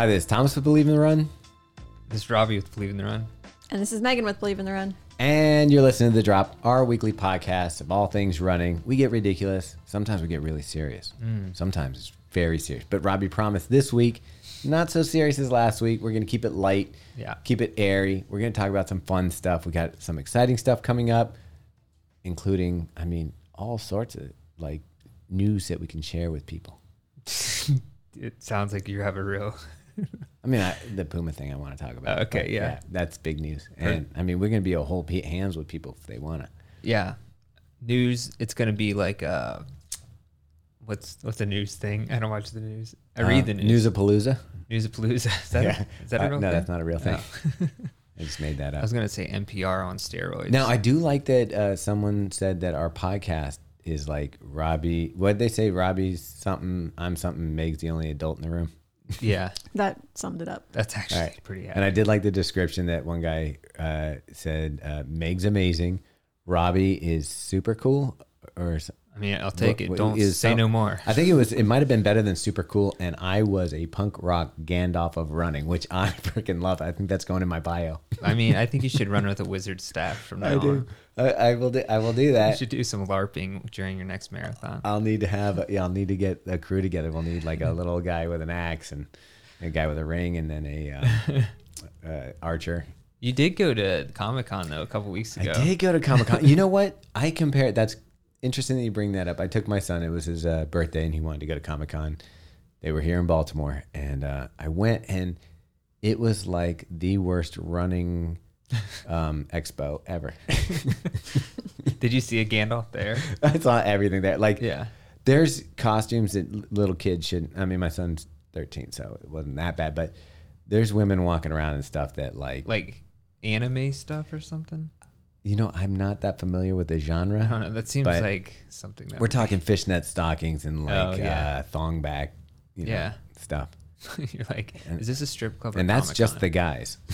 Hi, this is Thomas with Believe in the Run, This is Robbie with Believe in the Run. And this is Megan with Believe in the Run. and you're listening to The Drop, our weekly podcast of all things running. We get ridiculous. Sometimes we get really serious. Mm. Sometimes it's very serious. But Robbie promised this week, not so serious as last week. We're going to keep it light, Yeah. keep it airy. We're going to talk about some fun stuff. We got some exciting stuff coming up, including, I mean, all sorts of like news that we can share with people. It sounds like you have a real. I mean, I, the Puma thing I want to talk about. Oh, okay, but yeah. that's big news. And I mean, we're going to be a whole pe- hands with people if they want to. Yeah. News. It's gonna be like uh, what's what's the news thing? I don't watch the news. I read the news. Newsapalooza. Newsapalooza. Is that, Yeah. is that a Uh, real no, thing? that's not a real thing. No. I just made that up. I up. was gonna say NPR on steroids. Now, I do like that uh, someone said that our podcast is like Robbie. What did they say? Robbie's something. I'm something. Meg's the only adult in the room. Yeah, That summed it up. that's actually All right. pretty. And I did like the description that one guy uh, said. Uh, Meg's amazing. Robbie is super cool. Or I mean, I'll take it. Don't is say some- no more. I think it was. It might have been better than super cool. And I was a punk rock Gandalf of running, which I freaking love. I think that's going in my bio. I mean, I think you should run with a wizard staff from now on. I, I will. Do, I will do that. You should do some LARPing during your next marathon. I'll need to have. Yeah, I'll need to get a crew together. We'll need like a little guy with an axe and a guy with a ring, and then a uh, uh, archer. You did go to Comic Con though a couple weeks ago. I did go to Comic Con. you know what? I compared. That's interesting that you bring that up. I took my son. It was his uh, birthday, and he wanted to go to Comic Con. They were here in Baltimore, and uh, I went, and it was like the worst running um, expo ever. Did you see a Gandalf there? I saw everything there. Like, Yeah. there's costumes that little kids should. I mean, my son's 13, so it wasn't that bad. But there's women walking around and stuff that, like, Like anime stuff or something? You know, I'm not that familiar with the I genre. don't know. That seems But like something that We're talking fishnet stockings and like Oh, yeah. uh, thong back, you know, Yeah. stuff. You're like, is this a strip club? And that's just the guys.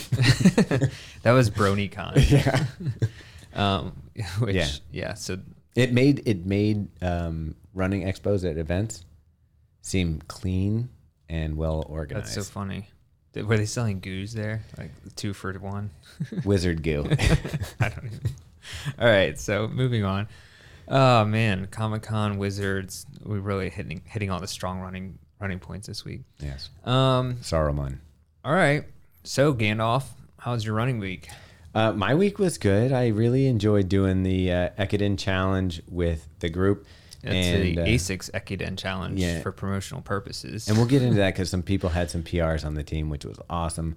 that was BronyCon. yeah. Um, which Yeah. yeah. So It made it made um, running expos at events seem clean and well organized. that's so funny. Were they selling goos there? Like two for one? Wizard goo. I don't even. All right, so moving on. Oh man, Comic Con Wizards. We're really hitting hitting all the strong running running points this week. yes. Um. Saruman. All right. So Gandalf, how's your running week? Uh, my week was good. I really enjoyed doing the uh, Ekiden challenge with the group. It's and, the uh, ASICS Ekiden challenge yeah. for promotional purposes. and we'll get into that because some people had some PRs on the team, which was awesome.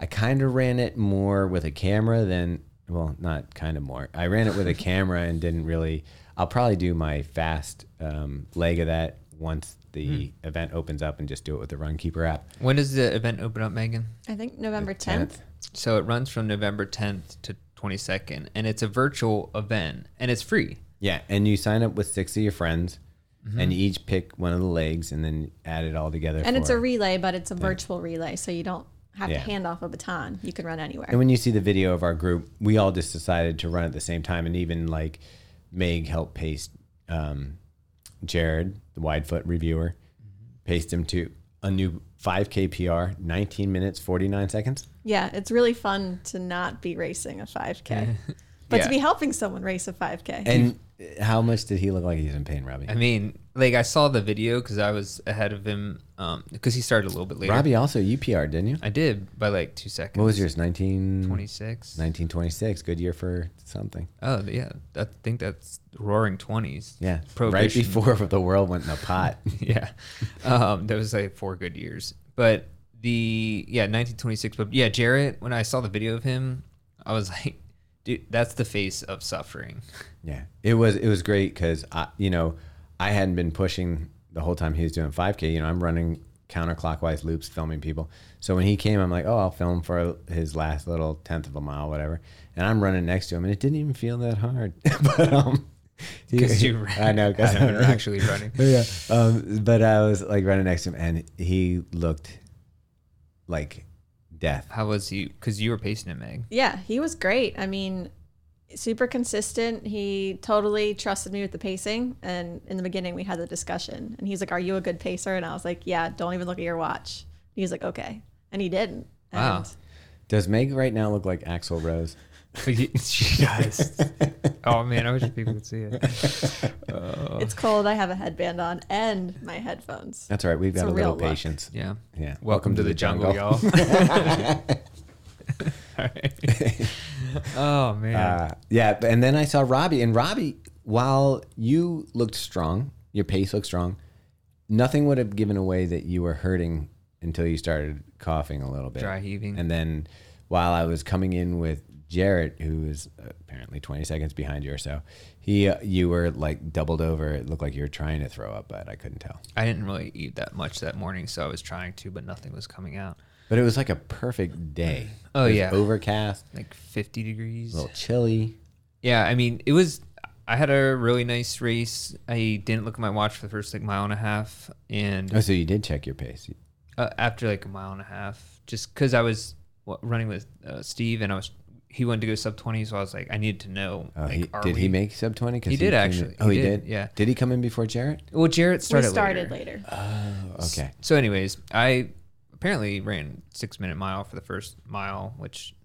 I kind of ran it more with a camera than, well, not kind of more. I ran it with a camera and didn't really. I'll probably do my fast um, leg of that once the Hmm. event opens up and just do it with the Runkeeper app. when does the event open up, Megan? I think November 10th. 10th. So it runs from November 10th to 22nd, and it's a virtual event, and it's free. Yeah, and you sign up with six of your friends, Mm-hmm. and you each pick one of the legs, and then add it all together. And it's a relay, but it's a virtual relay, so you don't have Yeah. to hand off a baton. You can run anywhere. And when you see the video of our group, we all just decided to run at the same time, and even like Meg helped paste um, Jarrett, the Widefoot reviewer, paste him to a new 5K PR, 19 minutes 49 seconds. yeah, it's really fun to not be racing a 5K, but Yeah. to be helping someone race a 5K. And how much did he look like he was in pain, Robbie? I mean, like I saw the video because I was ahead of him because he started a little bit later. Robbie also UPR, didn't you? I did by like two seconds. What was yours? 19, 26. 1926. Good year for something. Oh yeah, I think that's roaring twenties. Yeah, right Prohibition. before the world went in a pot. yeah, um, that was like four good years. But the yeah, 1926. But yeah, Jarrett. When I saw the video of him, I was like, dude, that's the face of suffering. Yeah, it was it was great because I you know I hadn't been pushing the whole time he was doing 5K. You know, I'm running counterclockwise loops, filming people. So when he came, I'm like, oh, I'll film for his last little tenth of a mile, whatever. And I'm running next to him, and it didn't even feel that hard. but um, Because you I know, because been actually running. yeah. Um, but I was like running next to him, and he looked like death. How was he? Because you were pacing him, Meg. yeah, he was great. I mean, super consistent. He totally trusted me with the pacing. And in the beginning, we had the discussion, and he's like, "Are you a good pacer?" And I was like, "Yeah, don't even look at your watch." He's like, okay. And he didn't. Wow. Does Meg right now look like Axl Rose? She does. oh man, I wish people could see it. Uh, It's cold. I have a headband on and my headphones. That's all right. We've It's got a a, real little look. patience. yeah. Yeah. Welcome, to, the, jungle, y'all. All right. Oh man. Uh, yeah, and then I saw Robbie, and Robbie, while you looked strong, your pace looked strong, nothing would have given away that you were hurting until you started coughing a little bit. Dry heaving. And then while I was coming in with Jarrett, who was apparently 20 seconds behind you or so, he, uh, you were like doubled over. It looked like you were trying to throw up, but I couldn't tell. I didn't really eat that much that morning, so I was trying to, but nothing was coming out. But it was like a perfect day. Oh, yeah. overcast, Like 50 degrees. a little chilly. Yeah, I mean, it was. I had a really nice race. I didn't look at my watch for the first like mile and a half, and Oh, so you did check your pace. uh, after like a mile and a half, just because I was running with uh, Steve, and I was he wanted to go sub twenty, so I was like, I needed to know. Oh, like, he, are did he make sub 20? He did, actually. Oh, he, He did? did, yeah. Did he come in before Jarrett? Well, Jarrett started. we started later. later. Oh, okay. So, anyways, I apparently ran six minute mile for the first mile, which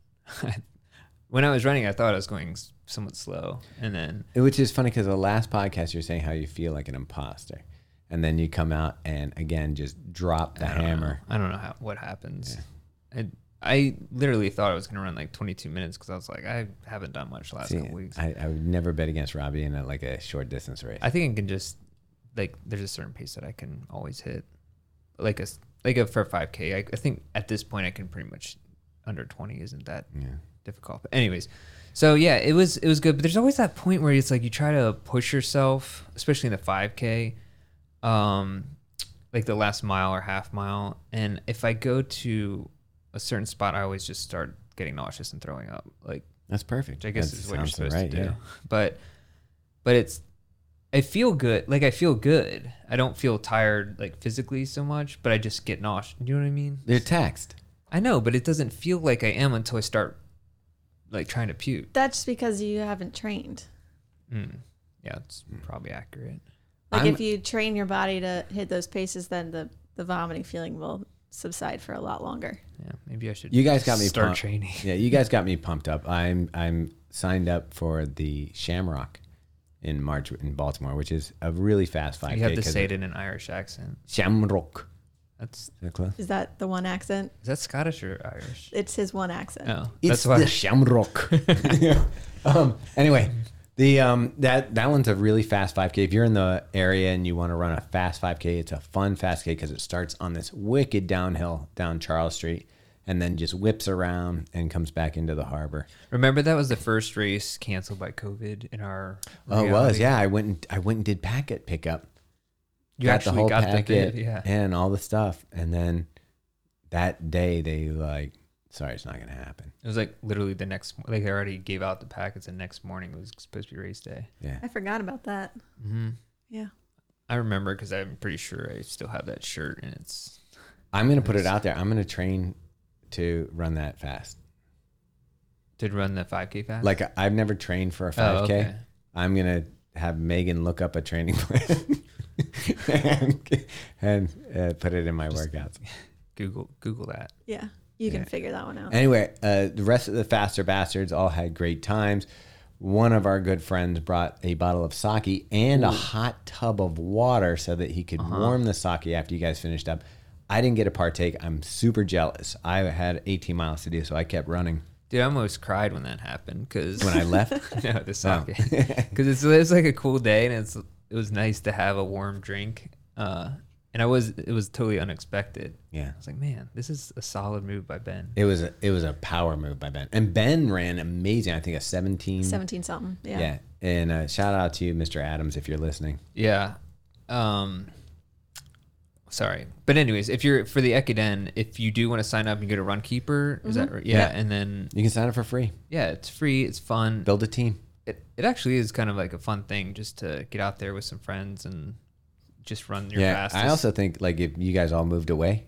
when I was running, I thought I was going somewhat slow, and then Which is funny because the last podcast you're saying how you feel like an imposter, and then you come out and again just drop the I hammer. Know. I don't know how what happens. I, I literally thought I was gonna run like 22 minutes because I was like, I haven't done much the last See, couple weeks. I, I would never bet against Robbie in a, like a short distance race. I think I can just like there's a certain pace that I can always hit, like a like a for 5k. I, I think at this point I can pretty much under 20 isn't that yeah. difficult. But anyways, so yeah, it was it was good. But there's always that point where it's like you try to push yourself, especially in the 5k, um, like the last mile or half mile. And if I go to a certain spot, I always just start getting nauseous and throwing up. Like That's perfect. which I guess That is what you're supposed right, to do. yeah. But but it's I feel good. Like I feel good. I don't feel tired like physically so much, but I just get nauseous. Do you know what I mean? They're taxed. I know, but it doesn't feel like I am until I start like trying to puke. That's because you haven't trained. Mm. Yeah, it's probably accurate. Like I'm- if you train your body to hit those paces, then the, the vomiting feeling will subside for a lot longer. Yeah, maybe I should. You guys got me start pumped. training. Yeah, you guys got me pumped up. I'm I'm signed up for the Shamrock in March in Baltimore, which is a really fast 5K. You have to 'cause say it in an Irish accent. Shamrock. That's Is that close? Is that the one accent? is that Scottish or Irish? It's his one accent. Oh, It's that's why. the Shamrock. um, anyway, the um, that that one's a really fast 5K. If you're in the area and you want to run a fast 5K, it's a fun fast K because it starts on this wicked downhill down Charles Street and then just whips around and comes back into the harbor. Remember that was the first race canceled by COVID in our. Oh, it was yeah. I went and I went and did packet pickup. You got actually the whole got packet the bid, yeah. and all the stuff, and then that day they like, sorry, it's not gonna happen. It was like literally the next. Like they already gave out the packets, and next morning It was supposed to be race day. Yeah. I forgot about that. Mm-hmm. Yeah. I remember because I'm pretty sure I still have that shirt, and it's I'm gonna put it out there. I'm gonna train to run that fast. did run the 5K fast. Like I've never trained for a 5K. Oh, okay. I'm gonna have Megan look up a training plan and, and uh, put it in my workouts. Google Google that. Yeah. You can Yeah. figure that one out. Anyway, uh, the rest of the faster bastards all had great times. One of our good friends brought a bottle of sake and a hot tub of water so that he could warm the sake after you guys finished up. I didn't get a partake. I'm super jealous. I had 18 miles to do, so I kept running. Dude, I almost cried when that happened because When I left, no, the Oh. sake. Because it's it's like a cool day and it's it was nice to have a warm drink. Uh, and I was it was totally unexpected. yeah, I was like, man, this is a solid move by Ben. it was a, it was a power move by Ben, and Ben ran amazing. I think a 17. 17 something. Yeah. Yeah, and uh, shout out to you, Mr. Adams, if you're listening. Yeah. Um. Sorry, but anyways, if you're for the Ekiden, if you do want to sign up, you go to Runkeeper. Is that right? Yeah, Yeah. and then You can sign up for free. yeah, it's free. It's fun. Build a team. It it actually is kind of like a fun thing just to get out there with some friends and just run your yeah, fastest. I also think like if you guys all moved away,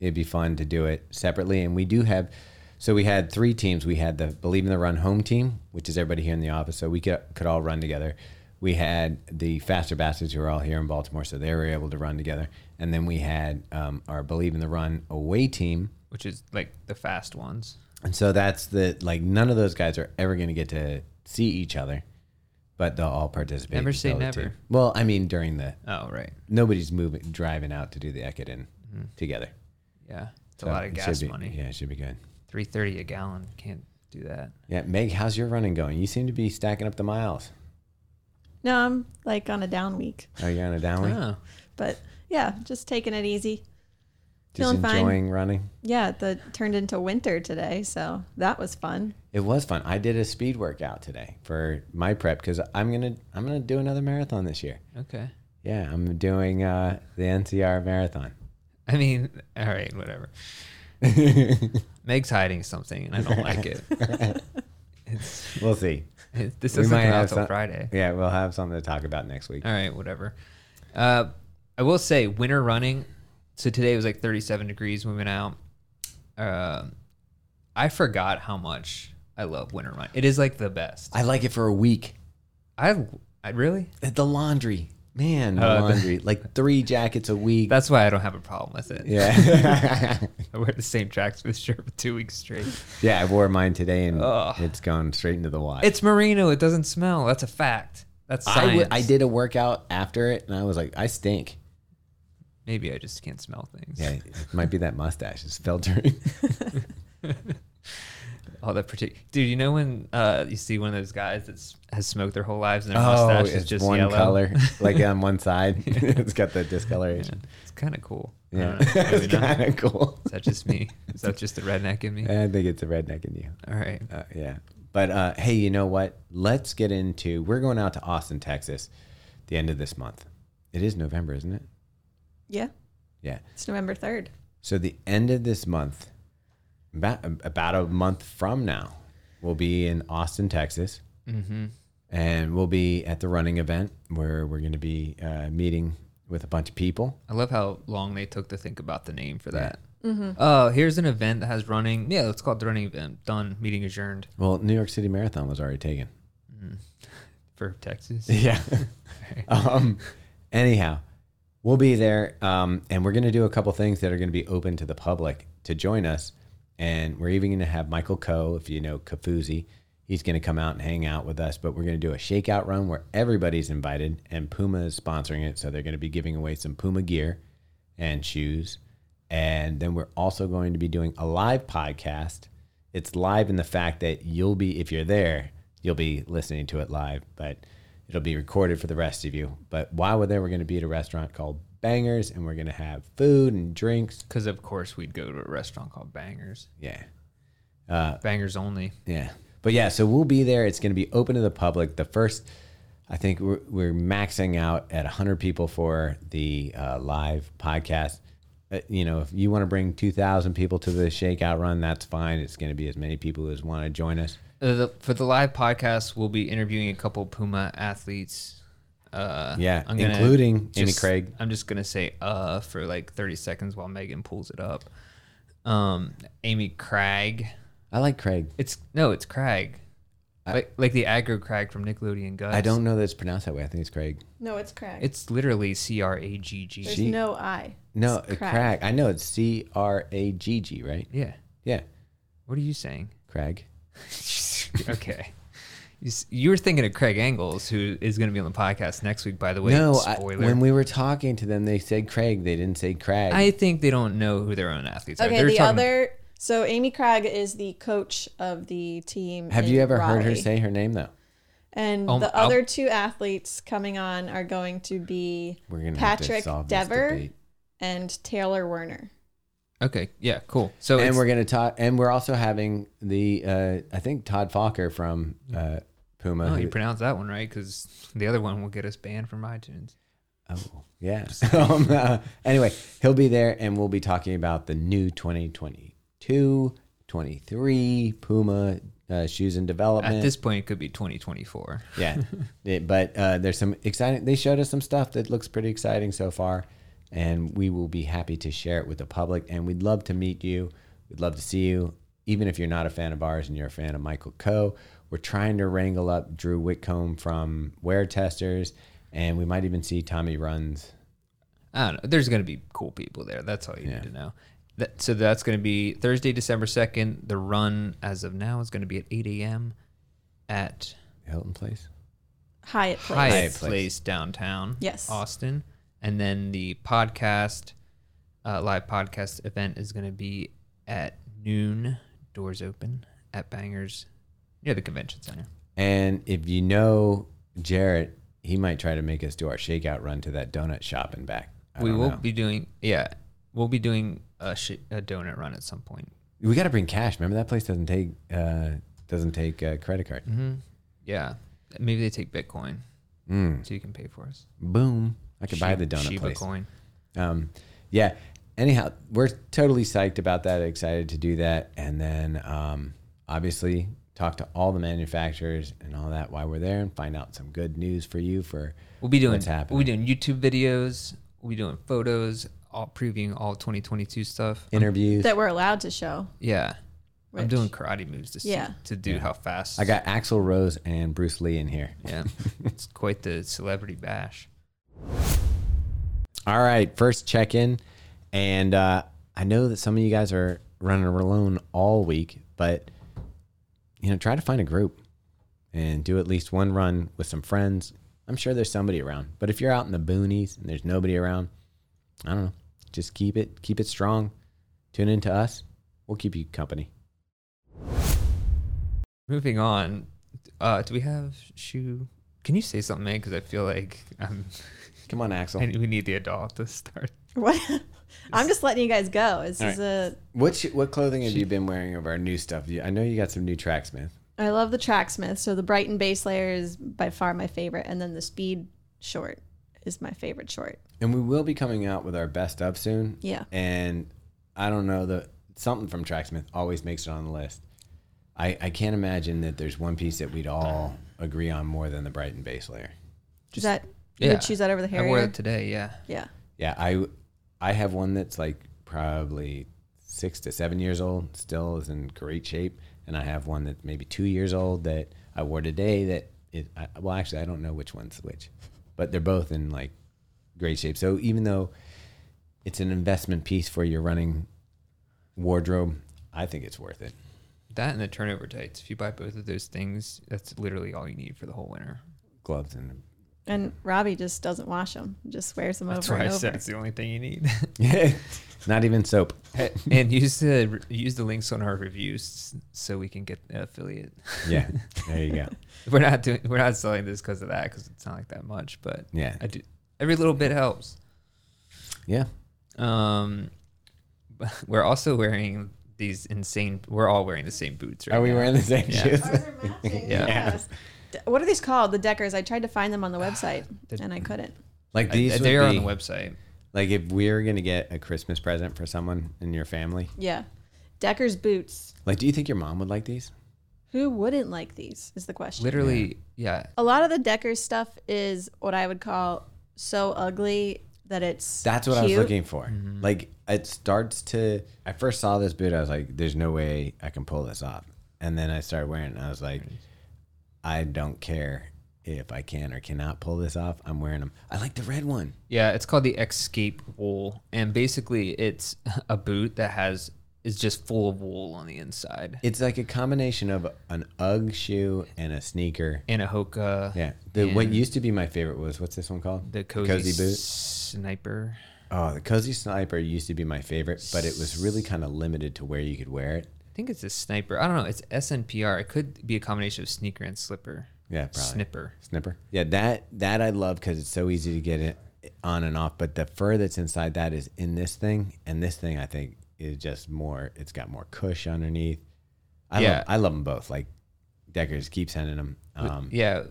it'd be fun to do it separately. And we do have, so we had three teams. We had the Believe in the Run home team, which is everybody here in the office, so we could could all run together. we had the faster bastards who are all here in Baltimore, so they were able to run together. And then we had um, our Believe in the Run away team, which is like the fast ones. and so that's the like none of those guys are ever going to get to see each other, but they'll all participate. Never say never. team. Well, I mean during the Oh right, nobody's moving driving out to do the Ekiden mm-hmm. together. yeah, it's So a lot of gas be- money. Yeah, it should be good. Three thirty a gallon. Can't do that. Yeah, Meg, how's your running going? You seem to be stacking up the miles. No, I'm like on a down week, Are you're on a down week? Oh, but yeah, just taking it easy. Just feeling fine. enjoying running. Yeah, the turned into winter today, so that was fun. It was fun. I did a speed workout today for my prep because I'm gonna I'm gonna do another marathon this year. okay. Yeah, I'm doing uh, the NCR marathon. I mean, all right, whatever. Meg's hiding something, and I don't like it. We'll see. it this We doesn't might come out have till some- Friday. Yeah, we'll have something to talk about next week. All right, whatever. Uh, I will say winter running. So today was like 37 degrees. When we went out. Uh, I forgot how much I love winter running. It is like the best. I like it for a week. I, I really. The laundry, man, the Uh, laundry. like three jackets a week. That's why I don't have a problem with it. yeah, I wear the same Tracksmith shirt for two weeks straight. yeah. I wore mine today, and Ugh. it's gone straight into the wash. It's merino. It doesn't smell. That's a fact. That's I, science. w- I did a workout after it, and I was like, I stink. Maybe I just can't smell things. Yeah, it might be that mustache. It's filtering. All that particular dude. You know when uh, you see one of those guys that has smoked their whole lives and their Oh, mustache is just one yellow. color, like on one side. it's got the discoloration. It's kind of cool. Yeah, don't know. Maybe it's kind of cool. Is that just me? Is that just the redneck in me? I think it's a redneck in you. All right. Uh, yeah. But uh, hey, you know what? Let's get into. We're going out to Austin, Texas, the end of this month. It is November, isn't it? Yeah, Yeah. it's November third. So the end of this month, about, about a month from now, we'll be in Austin, Texas, Mm-hmm. and we'll be at the running event where we're going to be uh, meeting with a bunch of people. I love how long they took to think about the name for that. Oh, here's an event that has running. Yeah, let's call the running event. Done. Meeting adjourned Well, New York City Marathon was already taken. for Texas. Yeah. um, anyhow, we'll be there, um, and we're going to do a couple things that are going to be open to the public to join us. And we're even going to have Michael Ko, if you know Kofuzi, he's going to come out and hang out with us. But we're going to do a shakeout run where everybody's invited, and Puma is sponsoring it, so they're going to be giving away some Puma gear and shoes. And then we're also going to be doing a live podcast. It's live in the fact that you'll be, if you're there, you'll be listening to it live, but it'll be recorded for the rest of you. But while we're there, we're going to be at a restaurant called Bangers, and we're going to have food and drinks. Because of course we'd go to a restaurant called Bangers. Yeah. Uh, Bangers only. yeah. But yeah, so we'll be there. It's going to be open to the public. The first, I think we're, we're maxing out at 100 people for the uh, live podcast. Uh, you know, if you want to bring 2,000 people to the shakeout run, that's fine. It's going to be as many people as want to join us. Uh, the, for the live podcast, we'll be interviewing a couple Puma athletes. Uh, Yeah, I'm gonna including Amy just- Craig. I'm just gonna say uh for like 30 seconds while Megan pulls it up. Um, Amy Craig. I like Craig. It's no, it's Craig. like like the aggro Crag from Nickelodeon Guts. I don't know that it's pronounced that way. I think it's Craig. No, it's Craig. It's literally C R A G G. There's she- no I. No, It's uh, Crag. I know it's C R A G G, right? Yeah. Yeah, What are you saying? Craig. okay. You s- were thinking of Craig Engels, who is going to be on the podcast next week. By the way, no, I, when we were talking to them, they said Craig. They didn't say Craig. I think they don't know who their own athletes are. Okay, the talking- other. So Amy Craig is the coach of the team. Have in you ever heard her say her name though? And Um, the I'll- other two athletes coming on are going to be We're gonna have to Patrick Dever and Taylor Werner. Okay, yeah, cool. So and we're gonna talk. And we're also having the uh, I think Todd Falker from uh, Puma. Oh, who- you pronounced that one right because the other one will get us banned from iTunes. Oh, yeah. um, uh, anyway, he'll be there and we'll be talking about the new 2022 23 Puma uh, shoes in development. At this point, it could be 2024. yeah. It- but uh, there's some exciting, they showed us some stuff that looks pretty exciting so far. And we will be happy to share it with the public. And we'd love to meet you. We'd love to see you. even if you're not a fan of ours and you're a fan of Michael Ko, we're trying to wrangle up Drew Whitcomb from Wear Testers, and we might even see Tommy Runs. I don't know. There's going to be cool people there. That's all you Yeah. need to know. That, so that's going to be Thursday, December 2nd. The run, as of now, is going to be at 8 a.m. at Hilton Place. Hyatt Place. Hyatt, Hyatt Place. Place. downtown Yes. Austin. And then the podcast, uh, live podcast event is going to be at noon, doors open at Bangers near the convention center. And if you know Jarrett, he might try to make us do our shakeout run to that donut shop and back. I we will know. be doing, yeah, we'll be doing a, sh- a donut run at some point. We got to bring cash. Remember that place doesn't take uh, doesn't take uh, credit card. Mm-hmm. Yeah. Maybe they take Bitcoin Mm. so you can pay for us. Boom! I could buy the donut Shiba place. coin. Um, yeah. Anyhow, we're totally psyched about that. Excited to do that, and then um, obviously talk to all the manufacturers and all that while we're there, and find out some good news for you for We'll be doing What's happening? We'll be doing YouTube videos. We'll be doing photos, all previewing all 2022 stuff. interviews. That we're allowed to show. Yeah. I'm doing karate moves to see, Yeah. to do Yeah. how fast. I got Axl Rose and Bruce Lee in here. yeah. it's quite the celebrity bash. All right, first check in. And uh, I know that some of you guys are running alone all week, but you know, try to find a group and do at least one run with some friends. I'm sure there's somebody around. But if you're out in the boonies and there's nobody around, I don't know. Just keep it keep it strong. Tune in to us. We'll keep you company. Moving on. Uh, do we have shoe? Can you say something, man? Because I feel like I'm, Come on, Axl. I, we need the adult to start. What? I'm just letting you guys go. This All is a. What sh- what clothing have you been wearing of our new stuff? You- I know you got some new Tracksmith. I love the Tracksmith. So the Brighton base layer is by far my favorite, and then the Speed short is my favorite short. And we will be coming out with our best of soon. Yeah. And I don't know the something from Tracksmith always makes it on the list. I, I can't imagine that there's one piece that we'd all agree on more than the Brighton base layer. Is that you yeah. would choose that over the I wore it today. Yeah. yeah. Yeah, I I have one that's like probably six to seven years old, still is in great shape, and I have one that's maybe two years old that I wore today. That is I, well, actually, I don't know which one's which, but they're both in like great shape. So even though it's an investment piece for your running wardrobe, I think it's worth it. That and the turnover tights. If you buy both of those things, that's literally all you need for the whole winter. Gloves and And Robbie just doesn't wash them; just wears them That's over why I and said over. it's the only thing you need. not even soap. and use the use the links on our reviews so we can get the affiliate. Yeah, there you go. We're not doing we're not selling this because of that because it's not like that much, but Yeah, I do every little bit helps. yeah. Um, but we're also wearing these insane. We're all wearing the same boots right Are we now. wearing the same Yeah. shoes? Ours are matching. Yeah. Yes. D- What are these called? The Deckers. I tried to find them on the website The- and I couldn't. Like I- these, they are on the website. Like if we're gonna get a Christmas present for someone in your family, Yeah. Deckers boots. like, do you think your mom would like these? Who wouldn't like these? Is the question. Literally, yeah. A lot of the Deckers stuff is what I would call so ugly that it's. That's what I was looking for. Mm-hmm. Like it starts to. I first saw this boot, I was like, "There's no way I can pull this off." And then I started wearing it, and I was like, "I don't care if I can or cannot pull this off. I'm wearing them. I like the red one. Yeah, it's called the Escape Wool, and basically, it's a boot that has is just full of wool on the inside It's like a combination of an UGG shoe and a sneaker. and a Hoka. Yeah. The what used to be my favorite was what's this one called? the cozy, boot. sniper. Oh, the cozy sniper used to be my favorite, but it was really kind of limited to where you could wear it. I think it's a sniper. I don't know. It's SNPR. It could be a combination of sneaker and slipper. Yeah, probably. Snipper. Snipper. Yeah, that that I love because it's so easy to get it on and off. But the fur that's inside that is in this thing, and this thing I think is just more. It's got more cush underneath. I Yeah. love, I love them both. Like Deckers keep sending them. Um, yeah,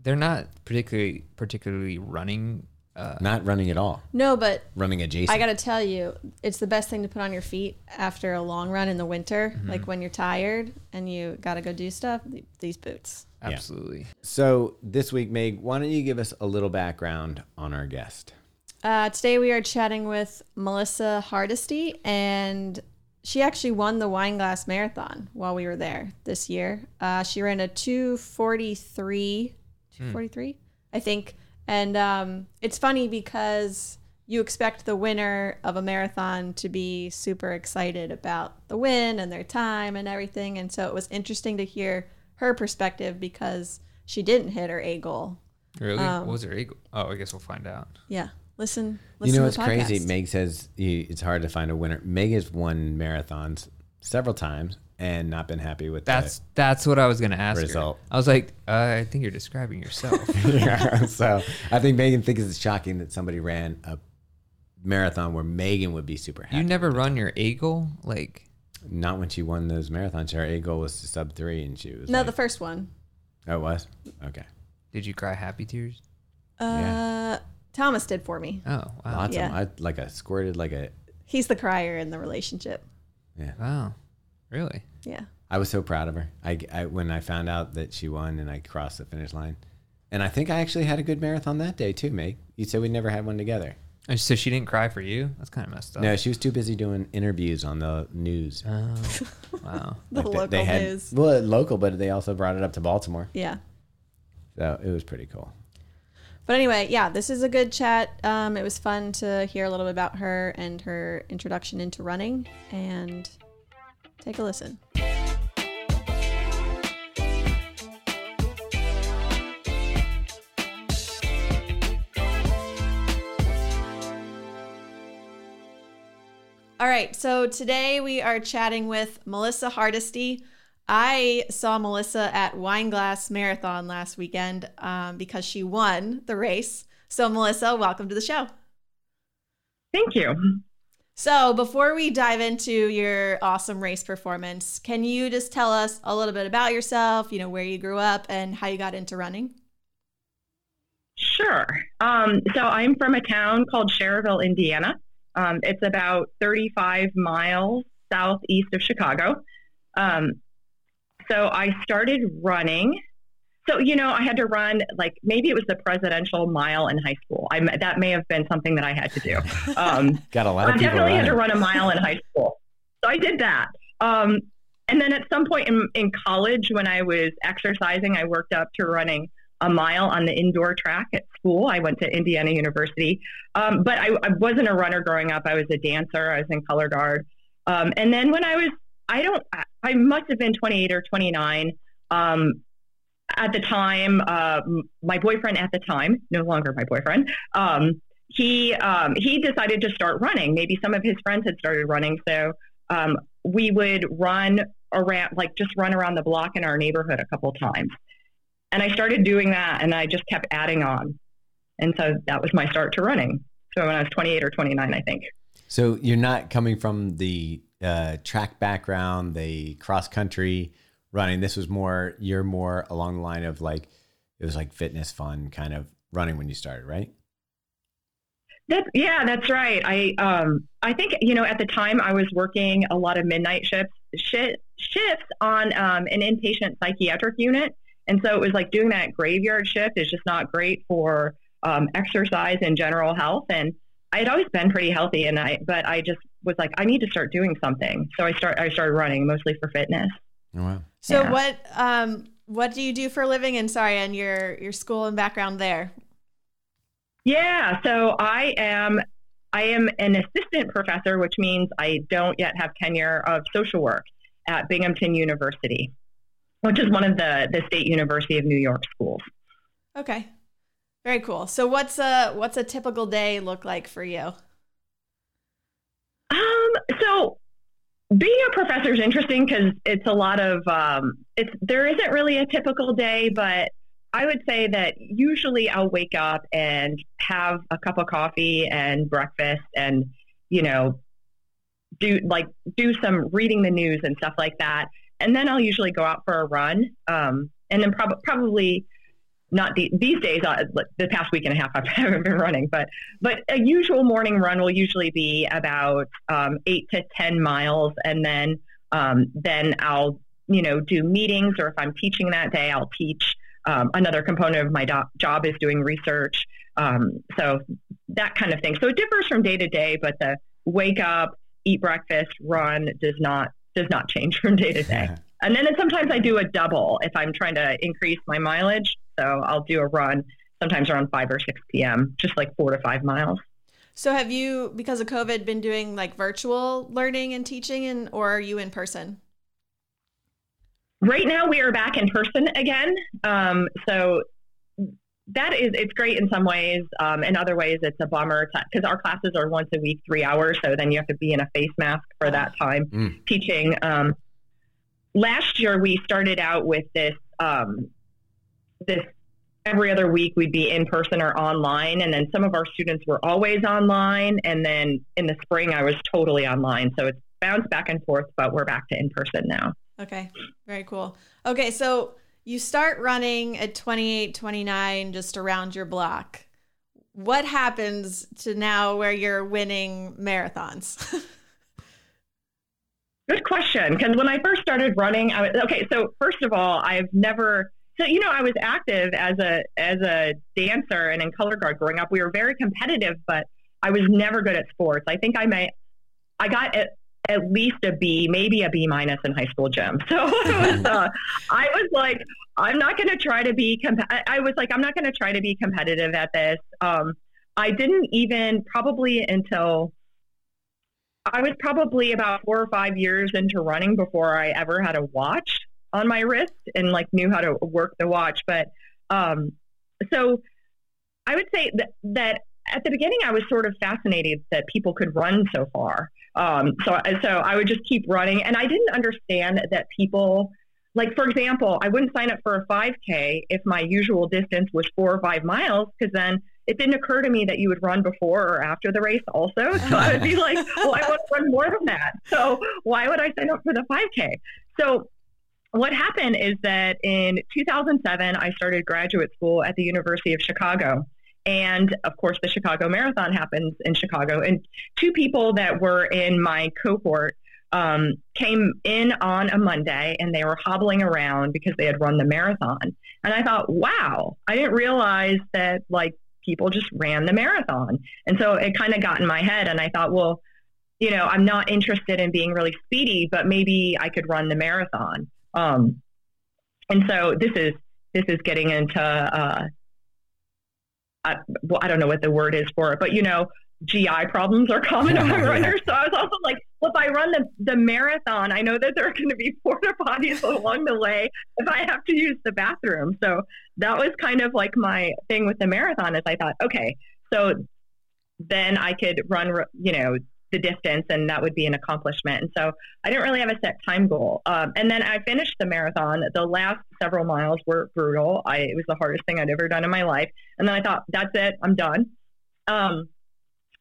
they're not particularly particularly running. Uh, Not running at all. No, but Running adjacent. I got to tell you, it's the best thing to put on your feet after a long run in the winter. Mm-hmm. Like when you're tired and you got to go do stuff, these boots. absolutely. so this week, Meg, why don't you give us a little background on our guest? Uh, today we are chatting with Melissa Hardesty, and she actually won the Wineglass Marathon while we were there this year. Uh, she ran a 243, 243, I think. And um, it's funny because you expect the winner of a marathon to be super excited about the win and their time and everything. And so it was interesting to hear her perspective because she didn't hit her A goal. Really? Um, what was her eagle? Oh, I guess we'll find out. Yeah. Listen, You know to what's the crazy? Meg says you, it's hard to find a winner. Meg has won marathons several times and not been happy with that. That's that's what I was gonna ask Result. her. I was like, uh, I think you're describing yourself. yeah, so I think Megan thinks it's shocking that somebody ran a marathon where Megan would be super happy. you never run your eagle, like Not when she won those marathons. Her A goal was to sub three, and she was No, like, the first one. oh, it was okay. did you cry happy tears? Uh, Yeah. Thomas did for me. Oh wow, Lots Yeah. of. I like a squirted like a He's the crier in the relationship. yeah. wow, really? Yeah. I was so proud of her. I, I when I found out that she won and I crossed the finish line, and I think I actually had a good marathon that day too, Meg. You said we never had one together. And so she didn't cry for you? That's kind of messed up. No, she was too busy doing interviews on the news. Oh, wow. The Like, they- local they had, news. Well, local, but they also brought it up to Baltimore, Yeah. so it was pretty cool. But anyway, yeah, this is a good chat. Um, it was fun to hear a little bit about her and her introduction into running. And take a listen. All right, so today we are chatting with Melissa Hardesty. I saw Melissa at Wineglass Marathon last weekend um, because she won the race. So, Melissa, welcome to the show. Thank you. So, before we dive into your awesome race performance, can you just tell us a little bit about yourself, you know, where you grew up and how you got into running? Sure. Um, so I'm from a town called Schererville, Indiana. Um, it's about 35 miles southeast of Chicago. Um, so I started running. So you know, I had to run like maybe it was the presidential mile in high school. I that may have been something that I had to do. Um, Got a lot I of people definitely had to run a mile in high school. So I did that. Um, and then at some point in, in college, when I was exercising, I worked up to running a mile on the indoor track at school. I went to Indiana University. Um, but I, I wasn't a runner growing up. I was a dancer. I was in color guard. Um, and then when I was, I don't, I- I must have been 28 or 29. Um, at the time, uh, my boyfriend at the time, no longer my boyfriend, um, he um, he decided to start running. Maybe some of his friends had started running, so um, we would run around, like just run around the block in our neighborhood a couple times. And I started doing that, and I just kept adding on, and so that was my start to running. So when I was 28 or 29, I think. So you're not coming from the uh, track background, the cross country running. This was more. You're more along the line of like it was like fitness, fun kind of running when you started, right? That's yeah, that's right. I um I think you know at the time I was working a lot of midnight shifts shi shifts on um, an inpatient psychiatric unit, and so it was like doing that graveyard shift is just not great for um, exercise and general health. And I had always been pretty healthy, and I but I just was like I need to start doing something. So I start I started running mostly for fitness. Oh, wow. So, Yeah. what um, what do you do for a living? And sorry, and your your school and background there. Yeah, so I am I am an assistant professor, which means I don't yet have tenure of social work at Binghamton University, which is one of the the State University of New York schools. Okay, very cool. So, what's a what's a typical day look like for you? Um, so being a professor is interesting because it's a lot of um, it's there isn't really a typical day, but I would say that usually I'll wake up and have a cup of coffee and breakfast and you know do like do some reading the news and stuff like that, and then I'll usually go out for a run, um, and then prob- probably. Not the, these days. Uh, the past week and a half, I haven't been running, but but a usual morning run will usually be about um, eight to ten miles, and then um, then I'll you know do meetings, or if I'm teaching that day, I'll teach. Um, another component of my do- job is doing research, um, so that kind of thing. So it differs from day to day, but the wake up, eat breakfast, run does not does not change from day to day. and then sometimes I do a double if I'm trying to increase my mileage. So I'll do a run sometimes around five or six p.m. just like four to five miles. So have you, because of COVID, been doing like virtual learning and teaching, and or are you in person? Right now, we are back in person again. Um, so that is it's great in some ways. Um, in other ways, it's a bummer because our classes are once a week, three hours. So then you have to be in a face mask for that time Mm. teaching. Um, last year, we started out with this um, this every other week we'd be in person or online and then some of our students were always online and then in the spring i was totally online so it's bounced back and forth but we're back to in person now Okay, very cool. Okay, so you start running at 28, 29, just around your block. What happens to now where you're winning marathons? good question because when i first started running i was okay so first of all i've never so you know i was active as a as a dancer and in color guard growing up. We were very competitive but i was never good at sports. I think i may i got at, at least a b maybe a b minus in high school gym. So was, uh, i was like i'm not going to try to be comp- I, I was like i'm not going to try to be competitive at this. Um, i didn't even probably until I was probably about four or five years into running before I ever had a watch on my wrist and like knew how to work the watch. But um, so I would say that, that at the beginning I was sort of fascinated that people could run so far. Um, so so I would just keep running, and I didn't understand that people. Like for example, I wouldn't sign up for a 5K if my usual distance was four or five miles, because then it didn't occur to me that you would run before or after the race also. So I would be like, well, I want to run more than that. So why would I sign up for the 5K? So what happened is that in 2007, I started graduate school at the University of Chicago. And of course, the Chicago Marathon happens in Chicago. And two people that were in my cohort um, came in on a Monday and they were hobbling around because they had run the marathon. And I thought, wow, I didn't realize that like people just ran the marathon. And so it kind of got in my head. And I thought, well, you know, I'm not interested in being really speedy, but maybe I could run the marathon. Um, and so this is this is getting into uh, I, well, I don't know what the word is for it, but you know, GI problems are common among runners. So I was also like, well, if I run the, the marathon, I know that there are going to be porta potties along the way if I have to use the bathroom. So that was kind of like my thing with the marathon is I thought, okay, so then I could run, you know, the distance and that would be an accomplishment. And so I didn't really have a set time goal. Um, and then I finished the marathon. The last several miles were brutal. I, it was the hardest thing I'd ever done in my life. And then I thought, that's it, I'm done. Um,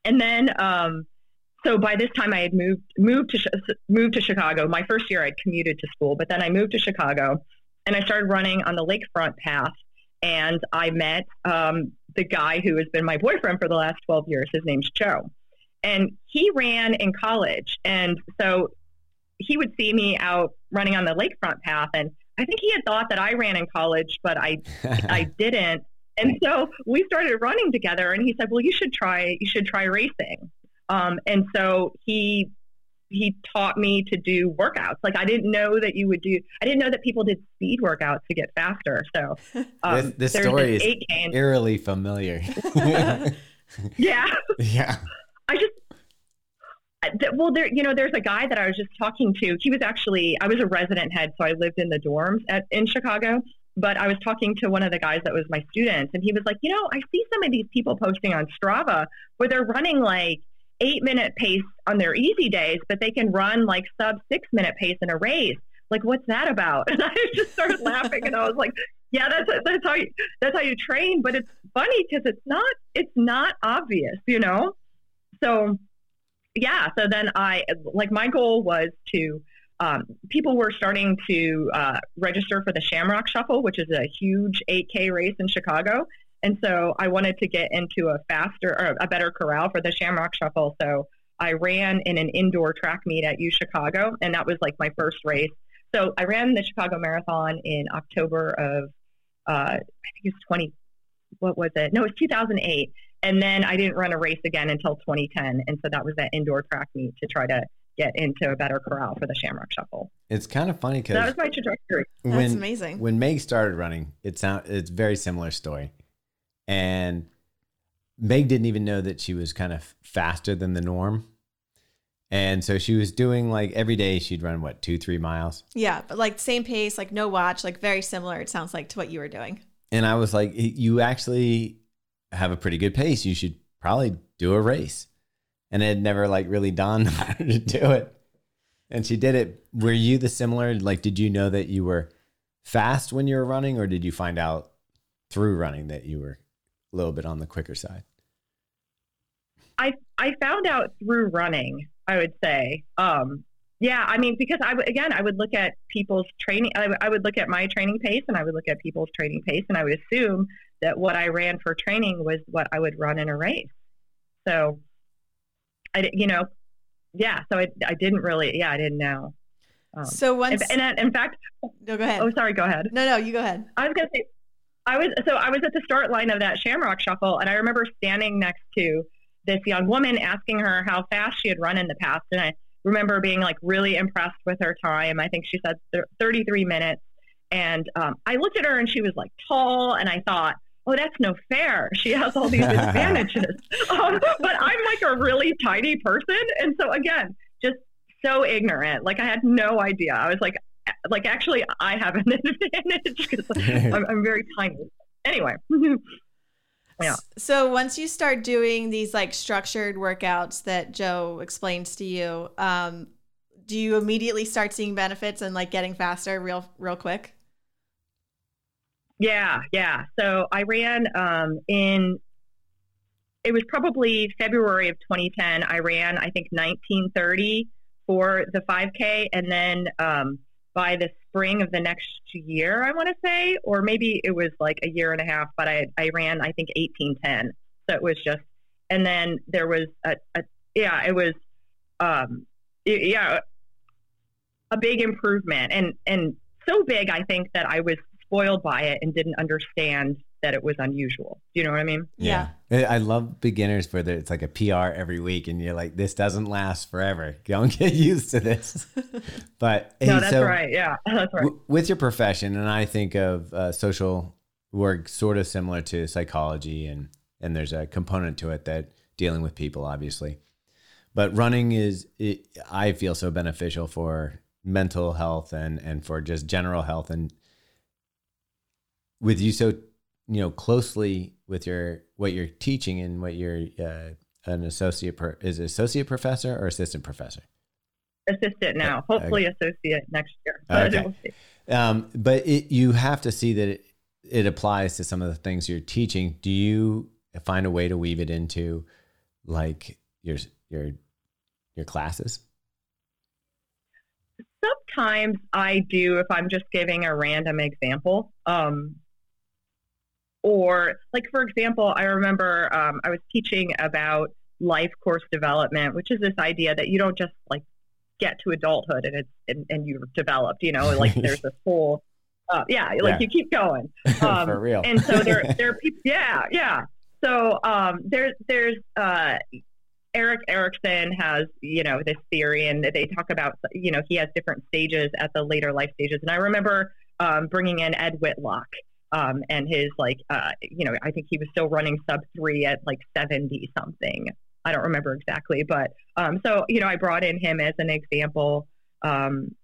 and then, um, so by this time I had moved moved to moved to Chicago. My first year I'd commuted to school, but then I moved to Chicago, and I started running on the lakefront path. And I met um, the guy who has been my boyfriend for the last twelve years. His name's Joe, and he ran in college. And so he would see me out running on the lakefront path, and I think he had thought that I ran in college, but I I didn't. And so we started running together, and he said, "Well, you should try. You should try racing." Um, and so he he taught me to do workouts. Like I didn't know that you would do. I didn't know that people did speed workouts to get faster. So um, this this story is 8K eerily familiar. yeah. yeah. I just well, there you know, there's a guy that I was just talking to. He was actually I was a resident head, so I lived in the dorms at in Chicago. But I was talking to one of the guys that was my students, and he was like, you know, I see some of these people posting on Strava where they're running like eight minute pace on their easy days, but they can run like sub six minute pace in a race. Like, what's that about? And I just started laughing, and I was like, yeah, that's that's how you that's how you train. But it's funny because it's not it's not obvious, you know. So yeah, so then I like my goal was to. Um, people were starting to uh, register for the Shamrock Shuffle, which is a huge 8K race in Chicago. And so I wanted to get into a faster or a better corral for the Shamrock Shuffle. So I ran in an indoor track meet at U Chicago, and that was like my first race. So I ran the Chicago Marathon in October of, uh, I think it was 20, what was it? No, it was 2008. And then I didn't run a race again until 2010, and so that was that indoor track meet to try to get into a better corral for the Shamrock Shuffle. It's kind of funny because that was my trajectory. That's when amazing. when Meg started running, it sound it's a very similar story, and Meg didn't even know that she was kind of faster than the norm, and so she was doing like every day she'd run what two three miles, yeah, but like same pace, like no watch, like very similar. It sounds like to what you were doing. and I was like, you actually have a pretty good pace. You should probably do a race, and it had never like really dawned on her to do it, and she did it. Were you the similar? Like, did you know that you were fast when you were running, or did you find out through running that you were a little bit on the quicker side? I I found out through running. I would say, um, yeah. I mean, because I again, I would look at people's training. I, would- I would look at my training pace, and I would look at people's training pace, and I would assume that what I ran for training was what I would run in a race. So, I you know, yeah. So I I didn't really, yeah, I didn't know. Um, So once, and, and in fact, no, go ahead. oh, sorry, go ahead. No, no, you go ahead. I was gonna say, I was so I was at the start line of that Shamrock Shuffle, and I remember standing next to this young woman, asking her how fast she had run in the past, and I remember being like really impressed with her time. I think she said thir- 33 minutes, and um, I looked at her, and she was like tall, and I thought. Oh, that's no fair. She has all these advantages. um, but I'm like a really tiny person. And so, again, just so ignorant. Like, I had no idea. I was like, like actually I have an advantage because I'm, I'm very tiny. Anyway, Yeah. So once you start doing these like structured workouts that Joe explains to you, um, do you immediately start seeing benefits and like getting faster real real quick? Yeah, yeah. So I ran um, in. It was probably February of 2010. I ran, I think, 1930 for the 5K, and then um, by the spring of the next year, I want to say, or maybe it was like a year and a half, but I I ran, I think, 1810. So it was just, and then there was a, a yeah, it was, um, yeah, a big improvement, and and so big, I think that I was spoiled by it and didn't understand that it was unusual. Do you know what I mean? Yeah. I I love beginners where there- it's like a PR every week, and you're like, this doesn't last forever. Don't get used to this. But no, hey, that's so right. Yeah, that's right. w- with your profession, and I think of uh, social work sort of similar to psychology, and and there's a component to it that dealing with people, obviously. But running is, it, I feel, so beneficial for mental health and and for just general health. And with you so you know closely with your what you're teaching and what you're uh, an associate is associate professor or assistant professor. Assistant now, hopefully associate next year. Okay. we'll. Um, but it, you have to see that it, it applies to some of the things you're teaching. Do you find a way to weave it into like your your your classes? Sometimes I do if I'm just giving a random example. Um, or, like, for example, I remember um, I was teaching about life course development, which is this idea that you don't just like get to adulthood and it's and, and you're developed, you know, like there's this whole, uh, yeah, like Yeah. you keep going. Um, For real. And so there, there are people, yeah, yeah. So um, there's there's uh, Erik Erikson has you know this theory, and they talk about you know he has different stages at the later life stages. And I remember um, bringing in Ed Whitlock um, and his like uh, you know I think he was still running sub three at like seventy something. I don't remember exactly, but um, so you know I brought in him as an example. Um,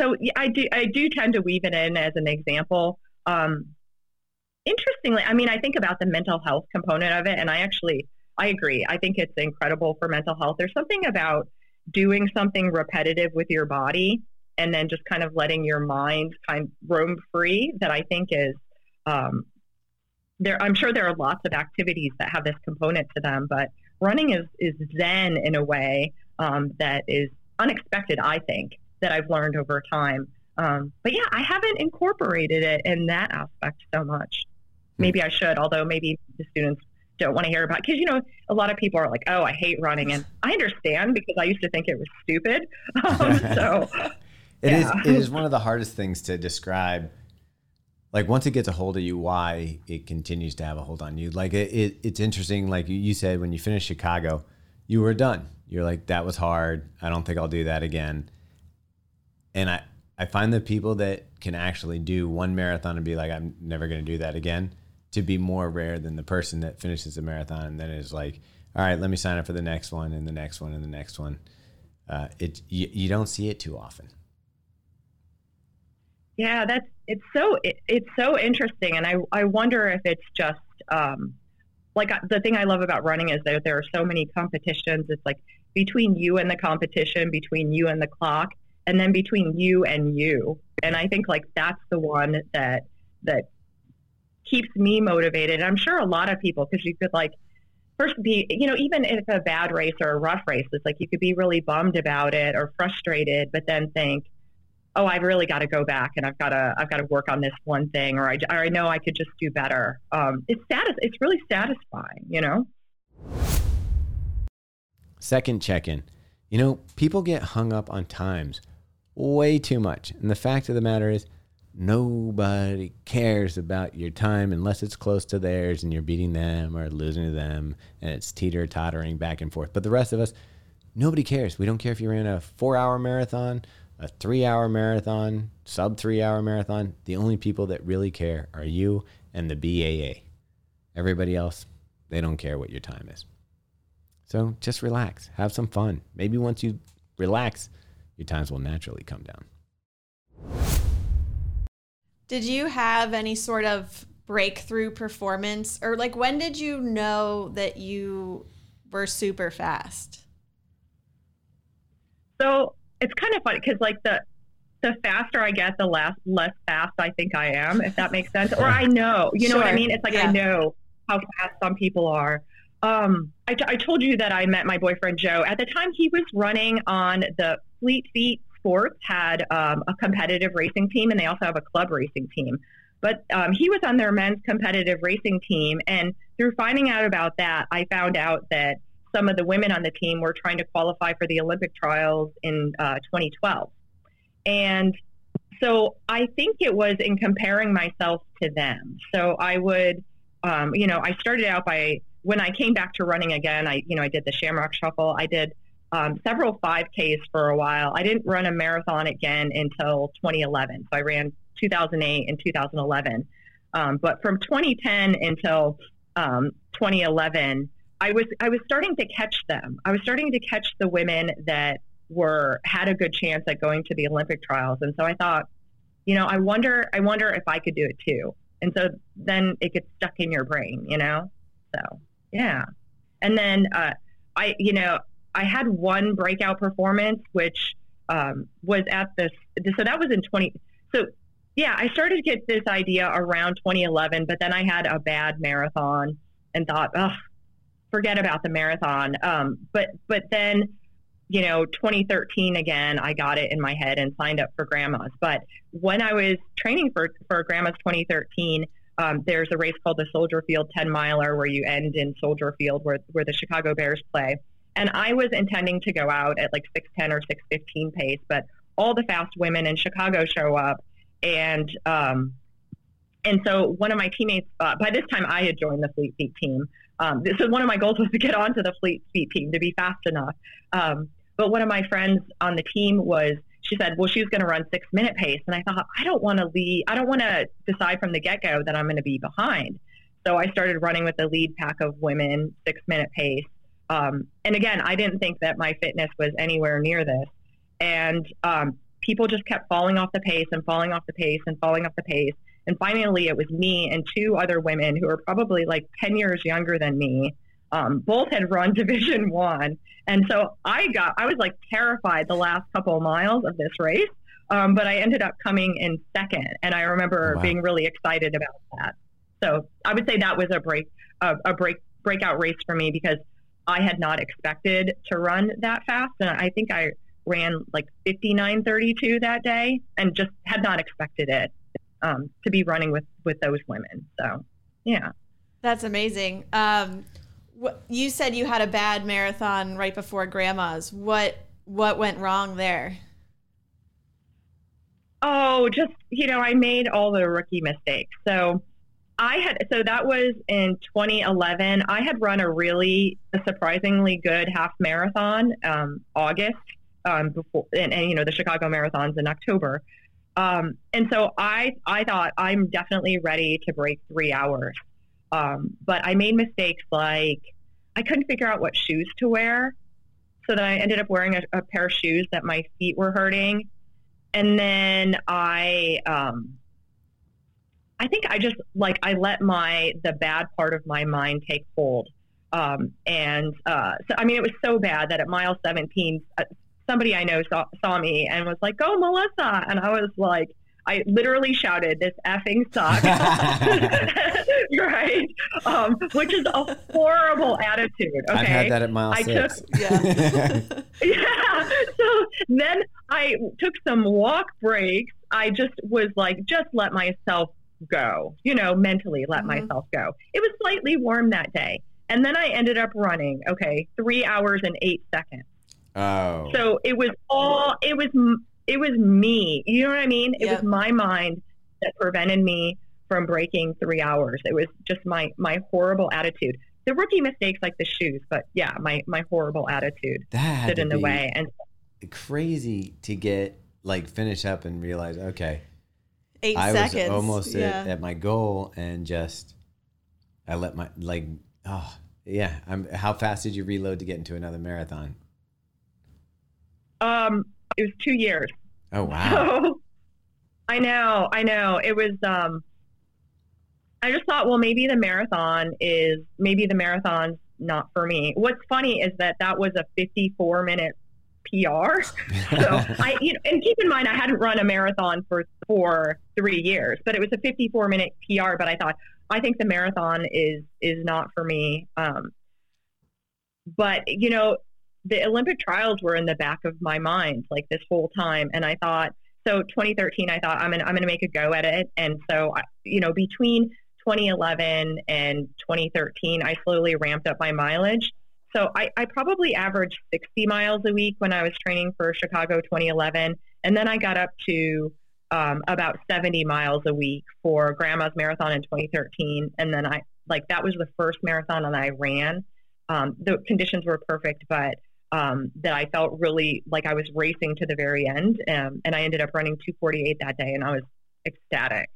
so I do I do tend to weave it in as an example. Um, interestingly, I mean, I think about the mental health component of it, and I actually I agree. I think it's incredible for mental health. There's something about doing something repetitive with your body and then just kind of letting your mind kind of roam free that I think is um, there. I'm sure there are lots of activities that have this component to them, but running is is zen in a way um, that is unexpected. I think that I've learned over time. Um, but yeah, I haven't incorporated it in that aspect so much. Maybe I should, although maybe the students don't want to hear about because you know a lot of people are like, "Oh, I hate running," and I understand because I used to think it was stupid. Um, so It is. Yeah. It is one of the hardest things to describe like once it gets a hold of you, why it continues to have a hold on you. Like it, it it's interesting. Like you said, when you finished Chicago, you were done. You're like, that was hard. I don't think I'll do that again. And I, I find the people that can actually do one marathon and be like, I'm never going to do that again, to be more rare than the person that finishes a marathon and then is like, all right, let me sign up for the next one and the next one and the next one. Uh, it you, you don't see it too often. Yeah, that's it's so it, it's so interesting, and I I wonder if it's just um, like the thing I love about running is that there are so many competitions. It's like between you and the competition, between you and the clock, and then between you and you. And I think like that's the one that that keeps me motivated. And I'm sure a lot of people because you could like first be you know even if a bad race or a rough race, it's like you could be really bummed about it or frustrated, but then think oh, I've really got to go back and I've got to I've got to work on this one thing, or I, or I know I could just do better. Um, it's satis- It's really satisfying, you know. Second check in. You know, people get hung up on times way too much, and the fact of the matter is. Nobody cares about your time unless it's close to theirs and you're beating them or losing to them and it's teeter tottering back and forth. But the rest of us, nobody cares. We don't care if you ran a four hour marathon a three hour marathon, sub three hour marathon, the only people that really care are you and the BAA. Everybody else, they don't care what your time is. So just relax, have some fun. Maybe once you relax, your times will naturally come down. Did you have any sort of breakthrough performance or like when did you know that you were super fast? So it's kind of funny because like the the faster I get, the less less fast I think I am, if that makes sense. Or I know, you know what I mean? It's like yeah. I know how fast some people are. Um, I, t- I told you that I met my boyfriend Joe. At the time, he was running on the Fleet Feet Sports had um, a competitive racing team, and they also have a club racing team. But um, he was on their men's competitive racing team, and through finding out about that, I found out that some of the women on the team were trying to qualify for the Olympic trials in uh, 2012. And so I think it was in comparing myself to them. So I would, um, you know, I started out by when I came back to running again. I, you know, I did the Shamrock Shuffle. I did um, several 5Ks for a while. I didn't run a marathon again until 2011. So I ran 2008 and 2011. Um, but from 2010 until um, 2011, I was I was starting to catch them. I was starting to catch the women that were had a good chance at going to the Olympic trials, and so I thought, you know, I wonder I wonder if I could do it too. And so then it gets stuck in your brain, you know. So yeah, and then uh, I you know I had one breakout performance which um, was at this. So that was in twenty. So yeah, I started to get this idea around 2011, but then I had a bad marathon and thought, oh, forget about the marathon. Um, but but then, you know, 2013 again, I got it in my head and signed up for Grandma's. But when I was training for for Grandma's 2013. Um, there's a race called the Soldier Field 10 miler where you end in Soldier Field where, where the Chicago Bears play. And I was intending to go out at like 610 or 615 pace, but all the fast women in Chicago show up. And, um, and so one of my teammates, uh, by this time I had joined the Fleet Feet team. Um, so one of my goals was to get onto the Fleet Feet team to be fast enough. Um, but one of my friends on the team was, she said, well, she was going to run six minute pace. And I thought, I don't want to lead, I don't want to decide from the get go that I'm going to be behind. So I started running with the lead pack of women, six minute pace. Um, and again, I didn't think that my fitness was anywhere near this. And um, people just kept falling off the pace and falling off the pace and falling off the pace. And finally, it was me and two other women who were probably like 10 years younger than me. Um, both had run Division One, and so I got I was like terrified the last couple of miles of this race. Um, but I ended up coming in second, and I remember wow. being really excited about that. So I would say that was a break a, a break breakout race for me because I had not expected to run that fast, and I think I ran like 59.32 that day, and just had not expected it um, to be running with with those women. So, yeah, that's amazing. Um, you said you had a bad marathon right before Grandma's. What what went wrong there? Oh, just you know, I made all the rookie mistakes. So I had so that was in 2011. I had run a really a surprisingly good half marathon um, August um, before, and, and you know the Chicago marathons in October. Um, and so I I thought I'm definitely ready to break three hours. Um, but I made mistakes like I couldn't figure out what shoes to wear, so then I ended up wearing a, a pair of shoes that my feet were hurting, and then I um, I think I just like I let my the bad part of my mind take hold. Um, and uh, so, I mean, it was so bad that at mile 17, uh, somebody I know saw, saw me and was like, "Go, Melissa!" And I was like, I literally shouted, "This effing sucks!" right? Um, which is a horrible attitude. Okay, I've had that at mile I six. took Yeah. yeah. So then I took some walk breaks. I just was like, just let myself go, you know, mentally let Mhm. myself go. It was slightly warm that day. And then I ended up running, okay, three hours and eight seconds. Oh. So it was all, it was, it was me. You know what I mean? It Yeah. was my mind that prevented me from breaking three hours. It was just my, my horrible attitude. The rookie mistakes like the shoes, but yeah, my, my horrible attitude that had stood in the way. And crazy to get like finish up and realize okay Eight I seconds. was almost yeah. at, at my goal and just I let my like oh yeah I'm how fast did you reload to get into another marathon Um, it was two years. oh wow So I know, I know. It was. Um, I just thought, well, maybe the marathon is maybe the marathon's not for me. What's funny is that that was a 54 minute PR. So I, you know, and keep in mind, I hadn't run a marathon for for three years, but it was a 54 minute PR. But I thought, I think the marathon is is not for me. Um, but you know, the Olympic trials were in the back of my mind like this whole time, and I thought, so 2013, I thought I'm gonna I'm gonna make a go at it, and so I, you know, between 2011 and 2013, I slowly ramped up my mileage. So I, I probably averaged 60 miles a week when I was training for Chicago 2011, and then I got up to um, about 70 miles a week for Grandma's Marathon in 2013, and then I like that was the first marathon that I ran. Um, the conditions were perfect, but um, that I felt really like I was racing to the very end, um, and I ended up running 248 that day, and I was ecstatic.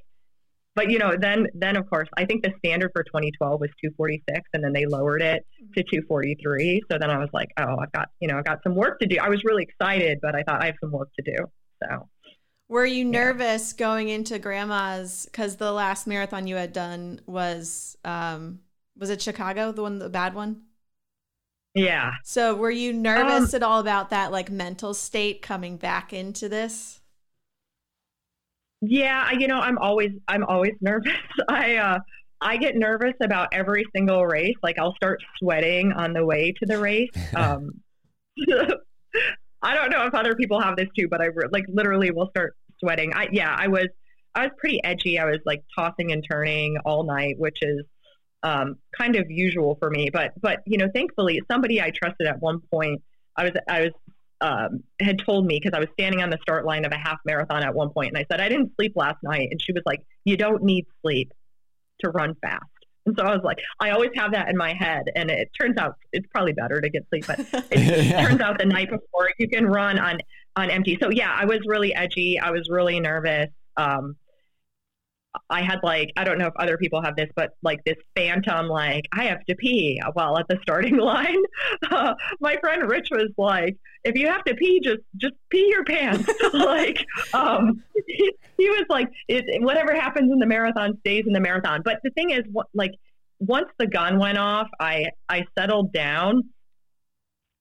But you know, then then of course, I think the standard for 2012 was 246, and then they lowered it to 243. So then I was like, oh, I've got you know, I've got some work to do. I was really excited, but I thought I have some work to do. So Were you nervous going into grandma's because the last marathon you had done was um was it Chicago, the one the bad one? Yeah, So were you nervous at all about that like mental state coming back into this? Yeah, I- you know, I'm always I'm always nervous. I uh I get nervous about every single race. Like I'll start sweating on the way to the race. Um I don't know if other people have this too, but I re- like literally will start sweating. I yeah, I was I was pretty edgy. I was like tossing and turning all night, which is um, kind of usual for me. But but you know, thankfully, somebody I trusted at one point, I was I was um, had told me because I was standing on the start line of a half marathon at one point, and I said I didn't sleep last night, and she was like, "You don't need sleep to run fast." And so I was like, I always have that in my head, and it turns out it's probably better to get sleep, but it Yeah. turns out the night before you can run on on empty. So yeah, I was really edgy. I was really nervous. Um, I had like I don't know if other people have this, but like this phantom like I have to pee while at the starting line. Uh, my friend Rich was like, if you have to pee, just just pee your pants. like um, he, he was like, it, whatever happens in the marathon stays in the marathon. But the thing is, what like once the gun went off, I I settled down,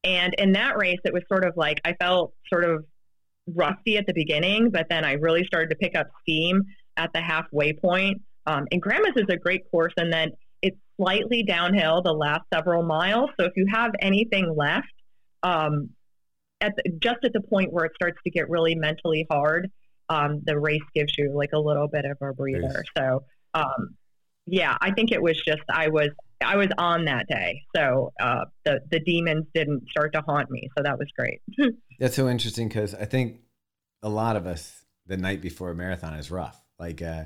and in that race, it was sort of like I felt sort of rusty at the beginning, but then I really started to pick up steam at the halfway point. Um, and Grandma's is a great course, and then it's slightly downhill the last several miles. So if you have anything left, um, at the, just at the point where it starts to get really mentally hard, um, the race gives you like a little bit of a breather. So um, yeah, I think it was just I was I was on that day, so uh, the the demons didn't start to haunt me. So that was great. That's so interesting because I think a lot of us the night before a marathon is rough. Like uh,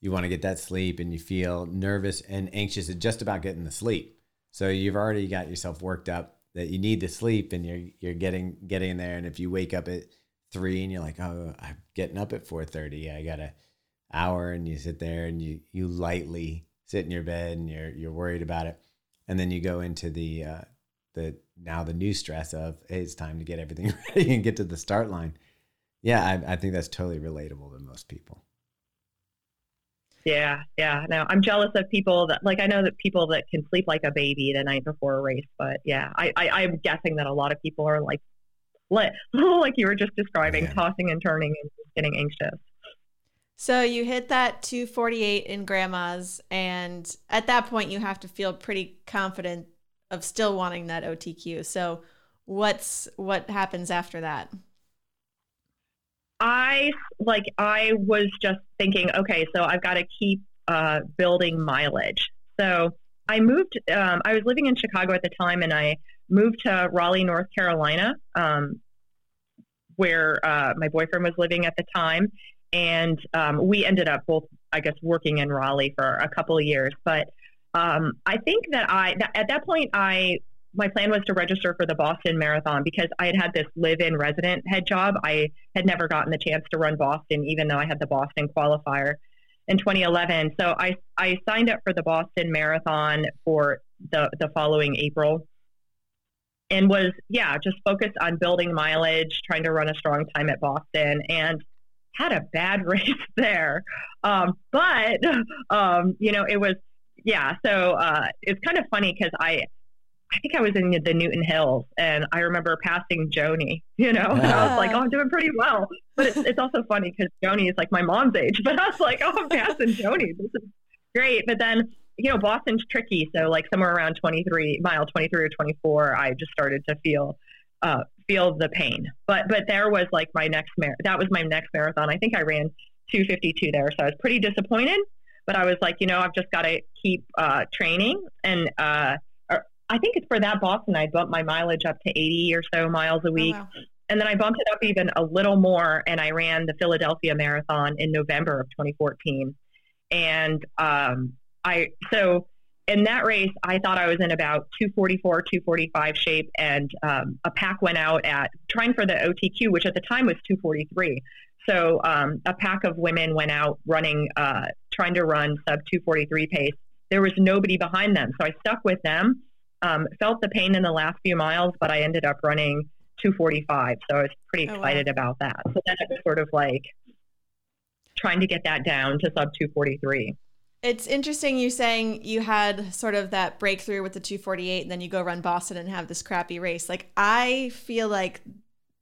you want to get that sleep, and you feel nervous and anxious just about getting the sleep. So you've already got yourself worked up that you need the sleep, and you're you're getting getting there. And if you wake up at three and you're like, oh, I'm getting up at four thirty, I got a hour, and you sit there and you you lightly sit in your bed and you're you're worried about it, and then you go into the uh, the now the new stress of hey, it's time to get everything ready and get to the start line. Yeah, I, I think that's totally relatable to most people. Yeah, yeah. No, I'm jealous of people that like I know that people that can sleep like a baby the night before a race, but yeah, I, I I'm guessing that a lot of people are like like you were just describing, yeah. tossing and turning and getting anxious. So you hit that 248 in grandma's, and at that point you have to feel pretty confident of still wanting that OTQ. So what's what happens after that? I like I was just thinking, okay, so I've got to keep uh, building mileage. So I moved. Um, I was living in Chicago at the time, and I moved to Raleigh, North Carolina, um, where uh, my boyfriend was living at the time, and um, we ended up both, I guess, working in Raleigh for a couple of years. But um, I think that I at that point I my plan was to register for the Boston Marathon because I had had this live-in resident head job. I had never gotten the chance to run Boston, even though I had the Boston qualifier in 2011. So I I signed up for the Boston Marathon for the the following April, and was yeah just focused on building mileage, trying to run a strong time at Boston, and had a bad race there. Um, but um, you know it was yeah, so uh, it's kind of funny because I, I think I was in the Newton Hills, and I remember passing Joni. You know, and I was like, "Oh, I'm doing pretty well." But it's, it's also funny because Joni is like my mom's age, but I was like, "Oh, I'm passing Joni. This is great." But then, you know, Boston's tricky, so like somewhere around 23 mile 23 or 24, I just started to feel uh, feel the pain. But but there was like my next mar- that was my next marathon. I think I ran 252 there, so I was pretty disappointed but I was like, you know, I've just got to keep uh, training. And uh, I think it's for that Boston, I bumped my mileage up to 80 or so miles a week. Oh, wow. And then I bumped it up even a little more, and I ran the Philadelphia Marathon in November of 2014. And um, I, so in that race, I thought I was in about 244, 245 shape, and um, a pack went out at trying for the OTQ, which at the time was 243. So um, a pack of women went out running, uh, trying to run sub 243 pace. There was nobody behind them. So I stuck with them, um, felt the pain in the last few miles, but I ended up running 245. So I was pretty excited oh, wow. about that. So then it was sort of like trying to get that down to sub 243. It's interesting you saying you had sort of that breakthrough with the 248 and then you go run Boston and have this crappy race. Like I feel like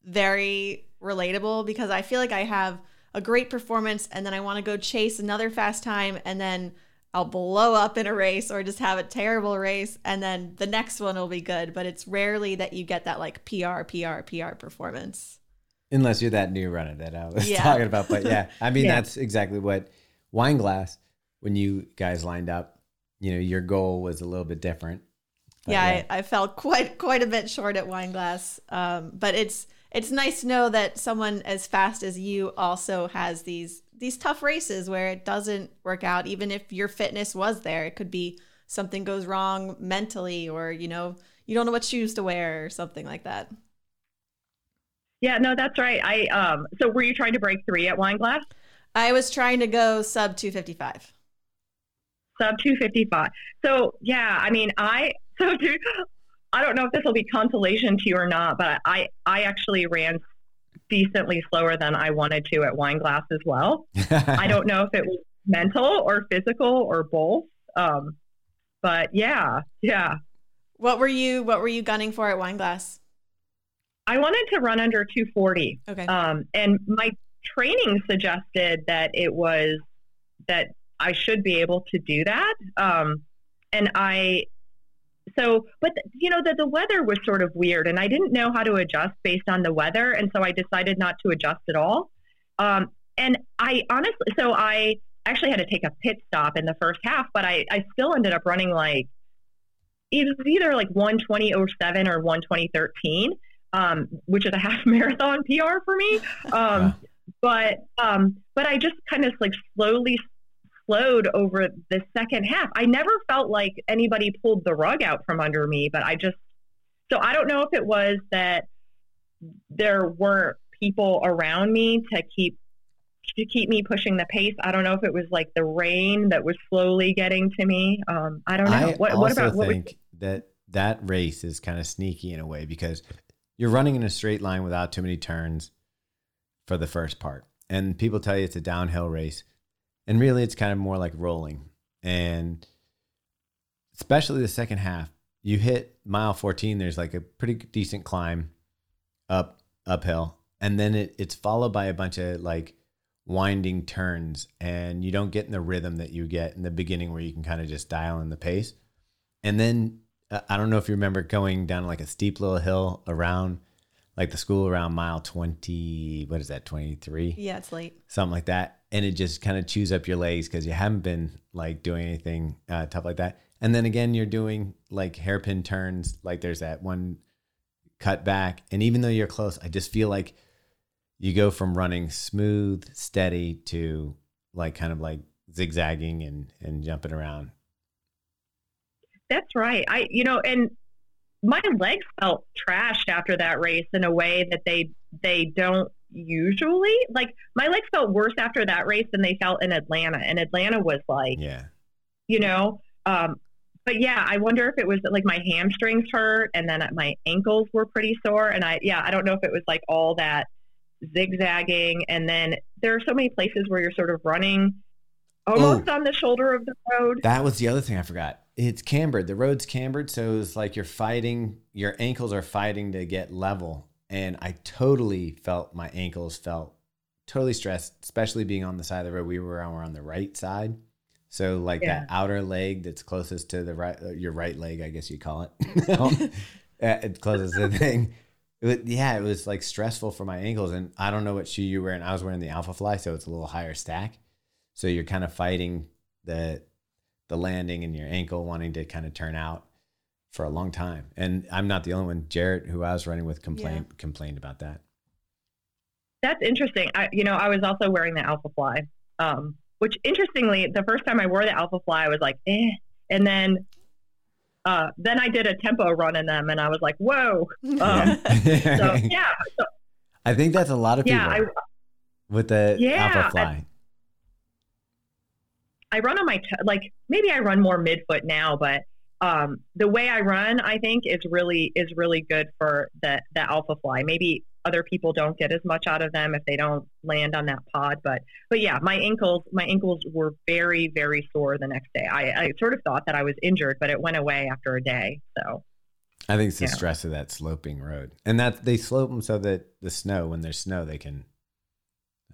very relatable because I feel like I have a great performance and then I want to go chase another fast time and then I'll blow up in a race or just have a terrible race and then the next one will be good. But it's rarely that you get that like PR, PR, PR performance. Unless you're that new runner that I was yeah. talking about. But yeah, I mean, yeah. that's exactly what Wineglass, when you guys lined up, you know, your goal was a little bit different. Yeah, yeah. I, I, fell quite quite a bit short at Wineglass. Um, but it's it's nice to know that someone as fast as you also has these these tough races where it doesn't work out even if your fitness was there it could be something goes wrong mentally or you know you don't know what shoes to wear or something like that. Yeah no that's right. I um so were you trying to break three at Wineglass i was trying to go sub 255 sub 255 so yeah i mean i so dude, I don't know if this will be consolation to you or not, but I, I actually ran decently slower than I wanted to at Wineglass as well. I don't know if it was mental or physical or both. Um, but yeah, yeah. What were you What were you gunning for at Wineglass? I wanted to run under 240. Okay. Um, and my training suggested that it was that I should be able to do that. Um, and I so, but you know, the, the weather was sort of weird and I didn't know how to adjust based on the weather. And so I decided not to adjust at all. Um, and I honestly, so I actually had to take a pit stop in the first half, but I, I still ended up running like, it was either like 120.07 or 120.13, um, which is a half marathon PR for me. Um, but um, but I just kind of like slowly slowed over the second half. I never felt like anybody pulled the rug out from under me, but I just so I don't know if it was that there weren't people around me to keep to keep me pushing the pace. I don't know if it was like the rain that was slowly getting to me. Um, I don't know. I what, also what about what was, think that that race is kind of sneaky in a way because you're running in a straight line without too many turns for the first part, and people tell you it's a downhill race, and really it's kind of more like rolling, and especially the second half. You hit mile 14. There's like a pretty decent climb up uphill, and then it, it's followed by a bunch of like winding turns and you don't get in the rhythm that you get in the beginning where you can kind of just dial in the pace. And then uh, I don't know if you remember going down like a steep little hill around like the school around mile 20, what is that, 23? Yeah, it's late. Something like that. And it just kind of chews up your legs because you haven't been like doing anything uh, tough like that. And then again, you're doing like hairpin turns. Like there's that one cut back. And even though you're close, I just feel like you go from running smooth, steady to like kind of like zigzagging and and jumping around. That's right. I you know, and my legs felt trashed after that race in a way that they they don't usually. Like my legs felt worse after that race than they felt in Atlanta. And Atlanta was like, Yeah. you know, um, but yeah, I wonder if it was like my hamstrings hurt and then my ankles were pretty sore. And I, yeah, I don't know if it was like all that zigzagging. And then there are so many places where you're sort of running almost on the shoulder of the road. That was the other thing I forgot. It's cambered. The road's cambered, so it's like you're fighting. Your ankles are fighting to get level, and I totally felt my ankles felt totally stressed, especially being on the side of the road we were on. We're on the right side, so like Yeah. that outer leg that's closest to the right, uh, your right leg, I guess you call it. it it's closest to the thing. It was, yeah, it was like stressful for my ankles, and I don't know what shoe you were wearing. I was wearing the Alpha Fly, so it's a little higher stack. So you're kind of fighting the the landing and your ankle wanting to kind of turn out for a long time. And I'm not the only one. Jarrett, who I was running with, complained complained about that. That's interesting. I, you know, I was also wearing the Alpha Fly, um, which interestingly, the first time I wore the Alpha Fly, I was like, eh. And then, uh, then I did a tempo run in them, and I was like, whoa. Um, Yeah. So yeah, so, I think that's a lot of people yeah. I, with the Yeah, Alpha I- Fly. I run on my t- like maybe I run more midfoot now, but um, the way I run, I think, is really is really good for the the alpha fly. Maybe other people don't get as much out of them if they don't land on that pod, but but yeah, my ankles my ankles were very very sore the next day. I, I sort of thought that I was injured, but it went away after a day. So I think it's the Yeah. stress of that sloping road, and that they slope them so that the snow, when there's snow, they can.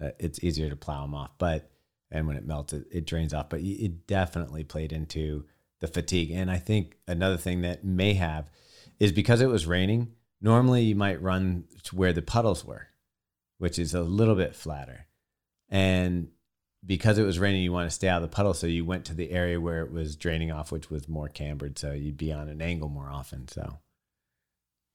Uh, it's easier to plow them off, but and when it melts, it, it drains off. But it definitely played into the fatigue, and I think another thing that may have is because it was raining. Normally, you might run to where the puddles were, which is a little bit flatter, and because it was raining, you want to stay out of the puddle, so you went to the area where it was draining off, which was more cambered, so you'd be on an angle more often. So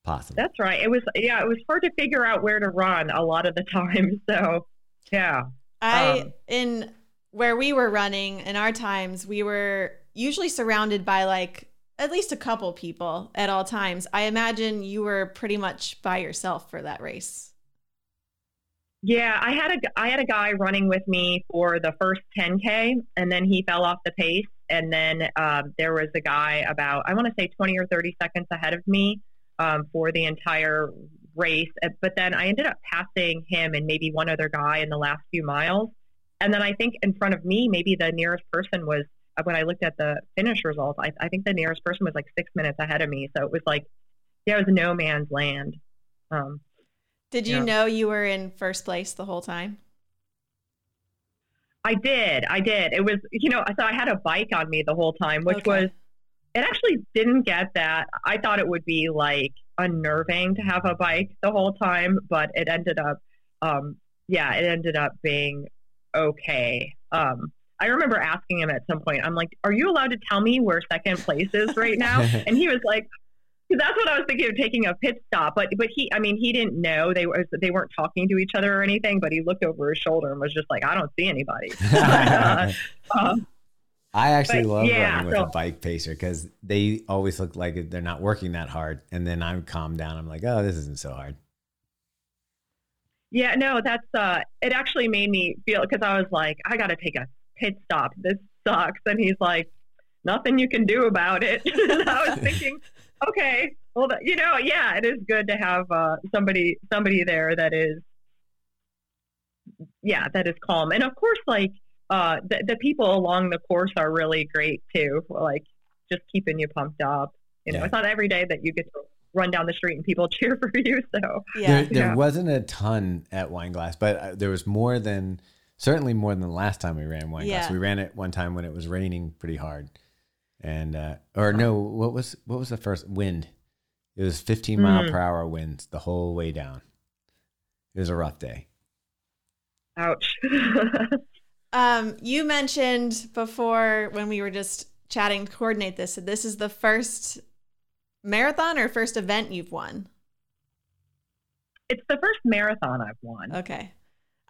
possible. that's right. It was yeah, it was hard to figure out where to run a lot of the time. So yeah. I Um, in where we were running in our times, we were usually surrounded by like at least a couple people at all times. I imagine you were pretty much by yourself for that race. Yeah, I had a I had a guy running with me for the first 10k, and then he fell off the pace. And then um, there was a guy about I want to say 20 or 30 seconds ahead of me um, for the entire race. Uh, But then I ended up passing him and maybe one other guy in the last few miles. And then I think in front of me, maybe the nearest person was when I looked at the finish results. I, I think the nearest person was like six minutes ahead of me. So it was like, yeah, it was no man's land. Um, Did you Yeah. know you were in first place the whole time? I did. I did. It was, you know, so I had a bike on me the whole time, which Okay. was, it actually didn't get that. I thought it would be like unnerving to have a bike the whole time, but it ended up, um, yeah, it ended up being okay. Um, I remember asking him at some point, I'm like, are you allowed to tell me where second place is right now? and he was like, that's what I was thinking of taking a pit stop. But but he, I mean, he didn't know they were they weren't talking to each other or anything. But he looked over his shoulder and was just like, I don't see anybody. uh, I actually But, love yeah, running with so- a bike pacer because they always look like they're not working that hard, and then I'm calmed down. I'm like, oh, this isn't so hard. Yeah, no, that's uh it actually made me feel because I was like, I gotta take a pit stop. This sucks. And he's like, Nothing you can do about it. and I was thinking, okay, well you know, yeah, it is good to have uh somebody somebody there that is yeah, that is calm. And of course like uh the, the people along the course are really great too. Like just keeping you pumped up. You know, Yeah. it's not every day that you get to run down the street and people cheer for you. So Yeah. There, there Yeah. wasn't a ton at Wineglass, but uh, there was more than certainly more than the last time we ran Wineglass. Yeah. We ran it one time when it was raining pretty hard, and uh, or no, what was what was the first wind? It was 15 mile Mm. per hour winds the whole way down. It was a rough day. ouch. Um, you mentioned before when we were just chatting to coordinate this, that this is the first marathon or first event you've won. it's the first marathon I've won. Okay.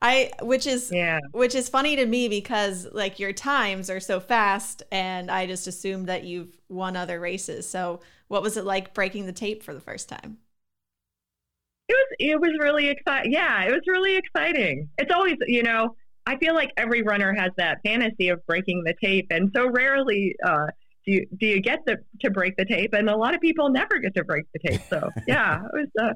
I which is Yeah. which is funny to me because like your times are so fast and I just assumed that you've won other races. So what was it like breaking the tape for the first time? It was it was really exciting. Yeah, it was really exciting. It's always, you know, I feel like every runner has that fantasy of breaking the tape and so rarely uh do you, do you get the, to break the tape and a lot of people never get to break the tape. So, yeah, it was uh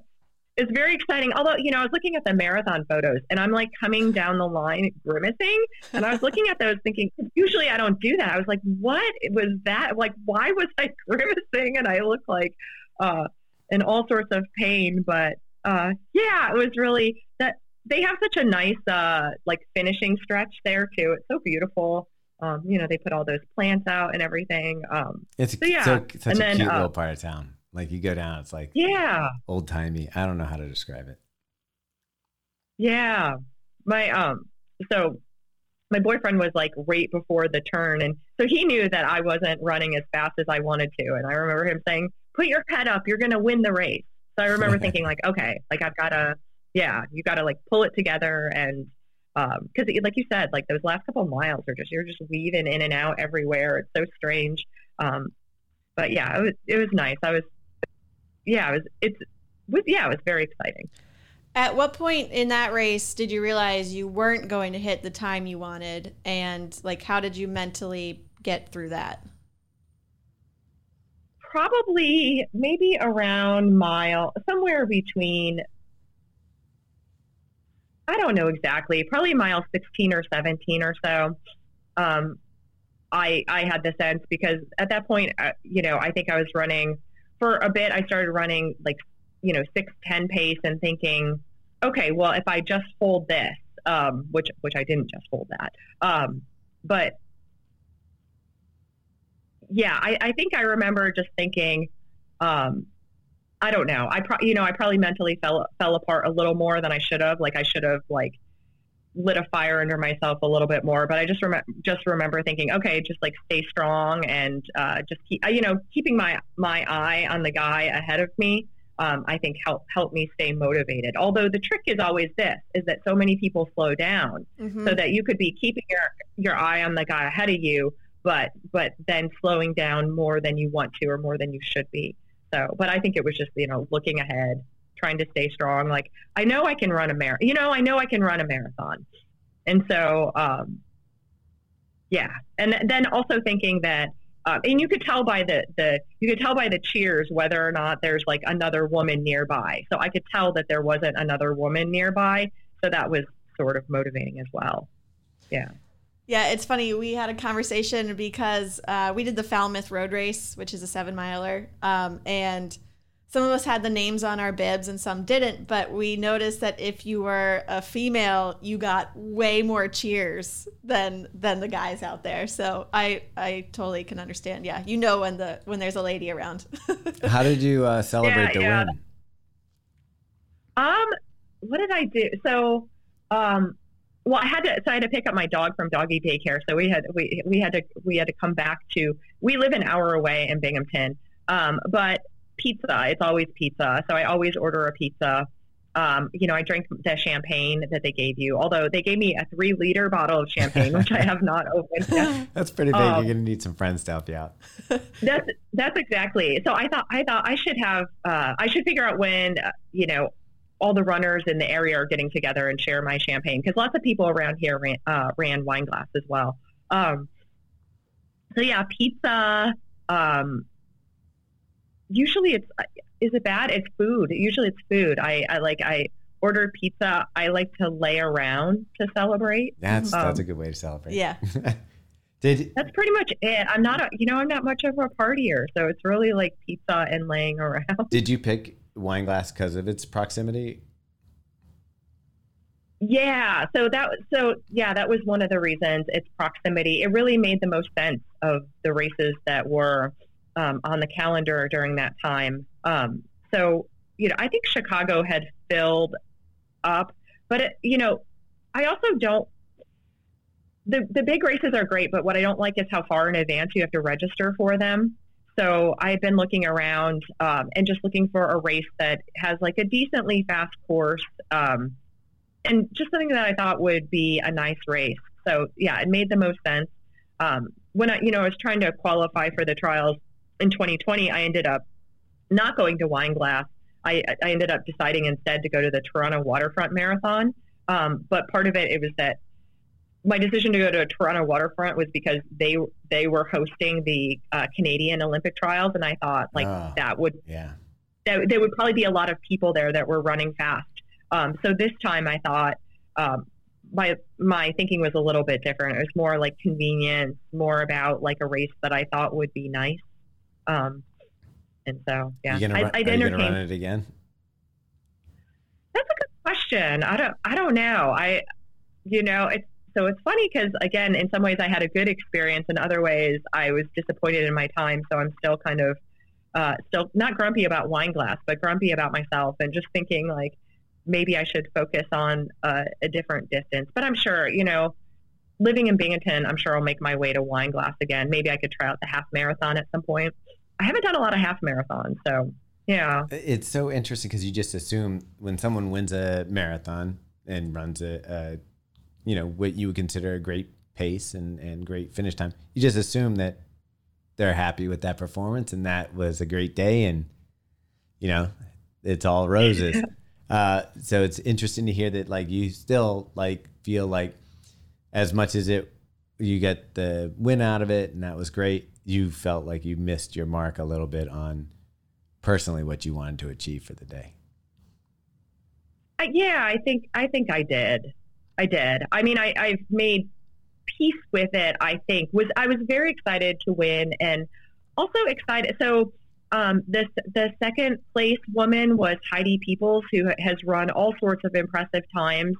it's very exciting. Although, you know, I was looking at the marathon photos and I'm like coming down the line grimacing. And I was looking at those thinking, usually I don't do that. I was like, what was that? Like, why was I grimacing? And I look like uh, in all sorts of pain. But uh, yeah, it was really that they have such a nice uh, like finishing stretch there too. It's so beautiful. Um, you know, they put all those plants out and everything. Um, It's So, yeah. so, such And a then, cute uh, little part of town. Like you go down, it's like yeah. old timey. I don't know how to describe it. Yeah. My um so my boyfriend was like right before the turn and so he knew that I wasn't running as fast as I wanted to and I remember him saying, "Put your head up, you're going to win the race." So I remember thinking like, "Okay, like I've got to yeah, you got to like pull it together and um cuz like you said, like those last couple miles are just you're just weaving in and out everywhere. It's so strange. Um but yeah, it was it was nice. I was yeah, it was it's was yeah, it was very exciting. At what point in that race did you realize you weren't going to hit the time you wanted and like how did you mentally get through that? probably maybe around mile somewhere between I don't know exactly, probably mile 16 or 17 or so. Um, I I had the sense because at that point, uh, you know, I think I was running for a bit. I started running like you know six ten pace and thinking, okay, well, if I just hold this, um, which which I didn't just hold that, um, but yeah, I, I think I remember just thinking, um, I don't know. I pro- you know I probably mentally fell fell apart a little more than I should have. Like I should have like lit a fire under myself a little bit more. But I just remember just remember thinking, okay, just like stay strong and uh, just keep uh, you know keeping my my eye on the guy ahead of me. Um, I think help help me stay motivated. Although the trick is always this: is that so many people slow down Mhm. so that you could be keeping your your eye on the guy ahead of you, but but then slowing down more than you want to or more than you should be. So, but I think it was just you know looking ahead, trying to stay strong. Like I know I can run a marathon. You know, I know I can run a marathon, and so um, yeah, and then also thinking that. Um, and you could tell by the, the you could tell by the cheers whether or not there's like another woman nearby. So I could tell that there wasn't another woman nearby. So that was sort of motivating as well. Yeah. Yeah, it's funny. We had a conversation because uh, we did the Falmouth Road Race, which is a seven miler, um, and some of us had the names on our bibs and some didn't. But we noticed that if you were a female, you got way more cheers than than the guys out there. So I I totally can understand. Yeah, you know when the when there's a lady around. How did you uh, celebrate Yeah, the yeah. win? Um, what did I do? So, um, well, I had to. So I had to pick up my dog from doggy daycare. So we had we we had to we had to come back to. We live an hour away in Binghamton. Um, but pizza. It's always pizza. So I always order a pizza. Um, you know, I drink the champagne that they gave you. Although they gave me a three liter bottle of champagne, which I have not opened yet. That's pretty big. Um, You're gonna need some friends to help you out. That's that's exactly. So I thought I thought I should have uh, I should figure out when uh, you know all the runners in the area are getting together and share my champagne because lots of people around here ran, uh, ran Wineglass as well. Um, so yeah, pizza. Um, usually it's is it bad? It's food. Usually it's food. I, I like I order pizza. I like to lay around to celebrate. That's that's a Um, good way to celebrate. Yeah. Did That's pretty much it. I'm not a you know I'm not much of a partier, so it's really like pizza and laying around. did you pick Wineglass because of its proximity? Yeah, so that so yeah, that was one of the reasons. It's proximity. It really made the most sense of the races that were um, on the calendar during that time. Um, so you know, I think Chicago had filled up, but it, you know, I also don't. The the big races are great, but what I don't like is how far in advance you have to register for them. So I've been looking around um, and just looking for a race that has like a decently fast course. Um, and just something that I thought would be a nice race. So yeah, it made the most sense. Um, when I, you know, I was trying to qualify for the trials in 2020, I ended up not going to Wineglass. I, I ended up deciding instead to go to the Toronto Waterfront Marathon. Um, but part of it, it was that my decision to go to Toronto Waterfront was because they they were hosting the uh, Canadian Olympic trials, and I thought like Ah. that would Yeah. that there would probably be a lot of people there that were running fast. Um, so this time I thought um, my my thinking was a little bit different. It was more like convenience, more about like a race that I thought would be nice. Um, and so yeah, You gonna I, run, I'd are you gonna run it again? That's a good question. I don't I don't know. I you know it's so it's funny because again, in some ways I had a good experience. In other ways, I was disappointed in my time. So I'm still kind of uh, still not grumpy about Wineglass, but grumpy about myself and just thinking like maybe I should focus on uh, a different distance. But I'm sure you know. Living in Binghamton, I'm sure I'll make my way to Wineglass again. Maybe I could try out the half marathon at some point. I haven't done a lot of half marathons, so yeah. It's so interesting because you just assume when someone wins a marathon and runs a, a, you know, what you would consider a great pace and, and great finish time, you just assume that they're happy with that performance and that was a great day and, you know, it's all roses. uh, so it's interesting to hear that like you still like feel like as much as it you get the win out of it and that was great, you felt like you missed your mark a little bit on personally what you wanted to achieve for the day. I, yeah, I think I think I did. I did. I mean, I, I've made peace with it. I think was I was very excited to win, and also excited. So um, this the second place woman was Heidi Peoples, who has run all sorts of impressive times,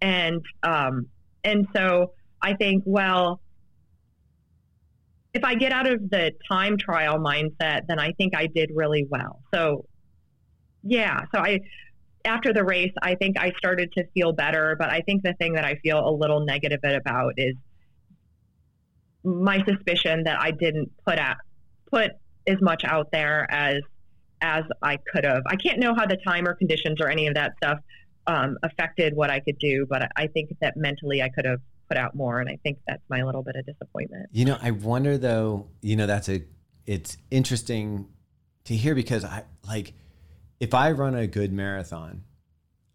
and um, and so I think well. If I get out of the time trial mindset, then I think I did really well. So, yeah. So I, after the race, I think I started to feel better. But I think the thing that I feel a little negative about is my suspicion that I didn't put out put as much out there as as I could have. I can't know how the time or conditions or any of that stuff um, affected what I could do, but I think that mentally I could have put out more, and I think that's my little bit of disappointment. You know, I wonder though, you know, that's a it's interesting to hear because I like if I run a good marathon,